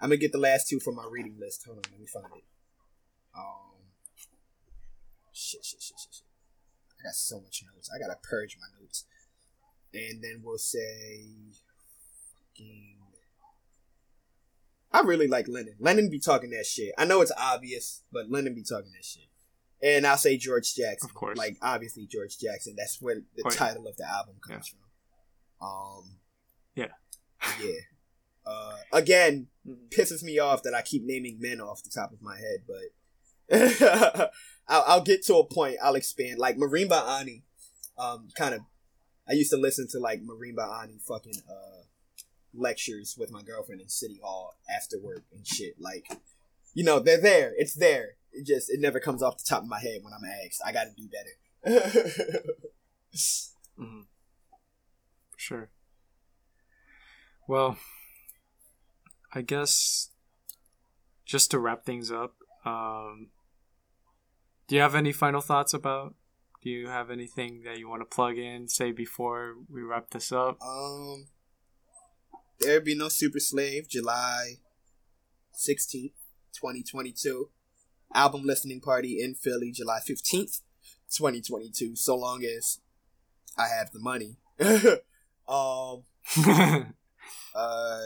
I'm gonna get the last two from my reading list. Hold on, let me find it. Um, shit, shit, shit, shit, shit. I got so much notes. I gotta purge my notes. And then we'll say, fucking. I really like Lenin. Lenin be talking that shit. I know it's obvious, but Lenin be talking that shit. And I'll say George Jackson. Of course. Like, obviously, George Jackson. That's where the title of the album comes yeah. from. Um, yeah, yeah. Uh, again, mm-hmm. pisses me off that I keep naming men off the top of my head, but I'll, I'll, get to a point. I'll expand. Like Marimba Ani, um, kind of. I used to listen to like Marimba Ani fucking uh lectures with my girlfriend in City Hall after work and shit. Like, you know, they're there. It's there. It just it never comes off the top of my head when I'm asked. I got to do better. mm-hmm. Sure. Well, I guess just to wrap things up, um, do you have any final thoughts about? Do you have anything that you want to plug in, say before we wrap this up? Um, there be no Super Slave, July sixteenth, twenty twenty two. Album listening party in Philly, July fifteenth, twenty twenty two. So long as I have the money. Um, uh,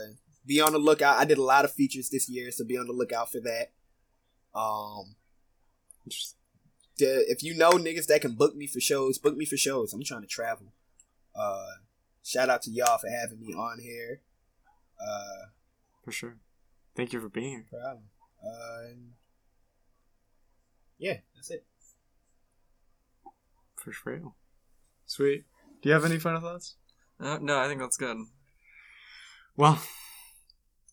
be on the lookout. I did a lot of features this year, so be on the lookout for that. Um, if you know niggas that can book me for shows, book me for shows. I'm trying to travel. Uh, shout out to y'all for having me on here. Uh, for sure. Thank you for being here. Problem. Uh, yeah, that's it. For sure. Sweet. Do you have any final thoughts? Uh, no, I think that's good. Well,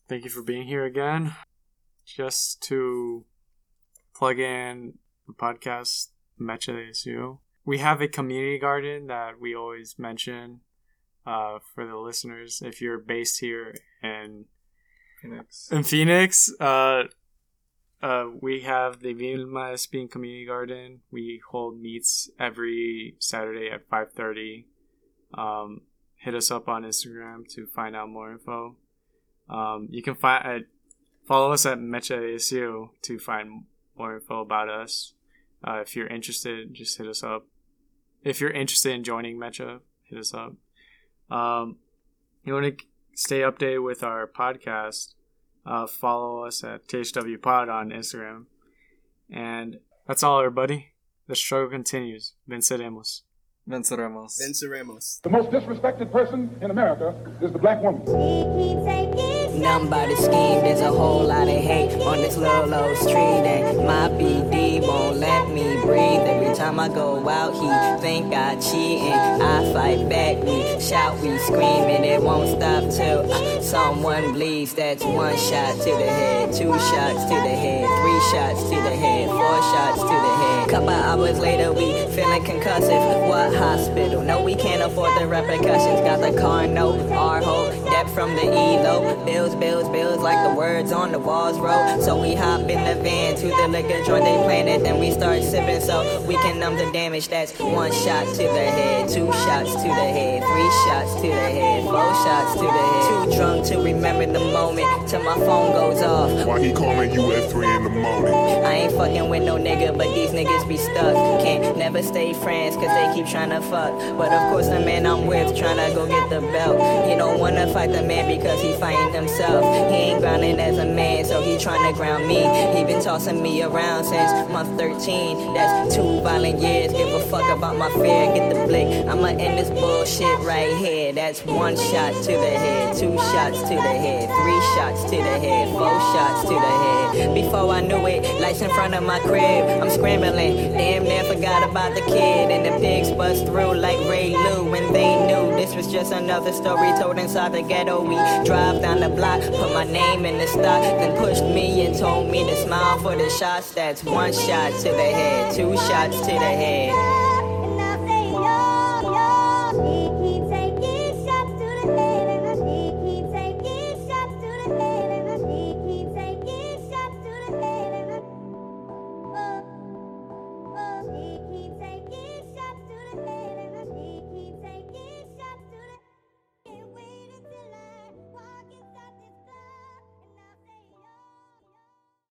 thank you for being here again. Just to plug in the podcast Mecha ASU, we have a community garden that we always mention uh, for the listeners. If you're based here in Phoenix, in Phoenix, uh, uh, we have the Vilma Espin Community Garden. We hold meets every Saturday at 5.30. Um, hit us up on Instagram to find out more info. Um, you can find uh, follow us at Mecha ASU to find more info about us. Uh, if you're interested, just hit us up. If you're interested in joining Mecha, hit us up. Um, you want to stay updated with our podcast? Uh, follow us at THW Pod on Instagram. And that's all, everybody. The struggle continues. Venceremos. Venceremos. Venceremos. The most disrespected person in America is the black woman. Nothing by the scheme, there's a whole lot of hate on this little old street. And my BD won't let me breathe. Every time I go out, he think I cheating. I fight back, we shout, we scream, and it won't stop till uh, someone bleeds. That's one shot to the head, two shots to the head, three shots to the head, four shots to the head. Couple hours later, we feeling concussive. What hospital? No, we can't afford the repercussions. Got the car no, our whole debt from the ELO. Bills, bills, bills, like the words on the walls roll. So we hop in the van to the liquor joint they planted. Then we start sipping so we can numb the damage. That's one shot to the head, two shots to the head, three shots to the head, four shots to the head. Too drunk to remember the moment till my phone goes off. Why he calling you at 3 in the morning? I ain't fucking with no nigga, but these niggas be stuck. Can't never stay friends, cause they keep trying to fuck. But of course, the man I'm with trying to go get the belt. He don't wanna fight the man because he fighting himself. He ain't grounding as a man, so he trying to ground me. He been tossing me around since month 13. That's two violent years. Give a fuck about my fear. Get the blick. I'ma end this bullshit right here. That's one shot to the head, two shots to the head, three shots to the head, four shots to the head. Before I knew it, lights in front of my crib. I'm scrambling. Damn near forgot about the kid. And the pigs bust through like Ray Lou. And they knew this was just another story told inside the ghetto. We drive down the block, put my name in the stock, then pushed me and told me to smile for the shots. That's one shot to the head, two shots to the head.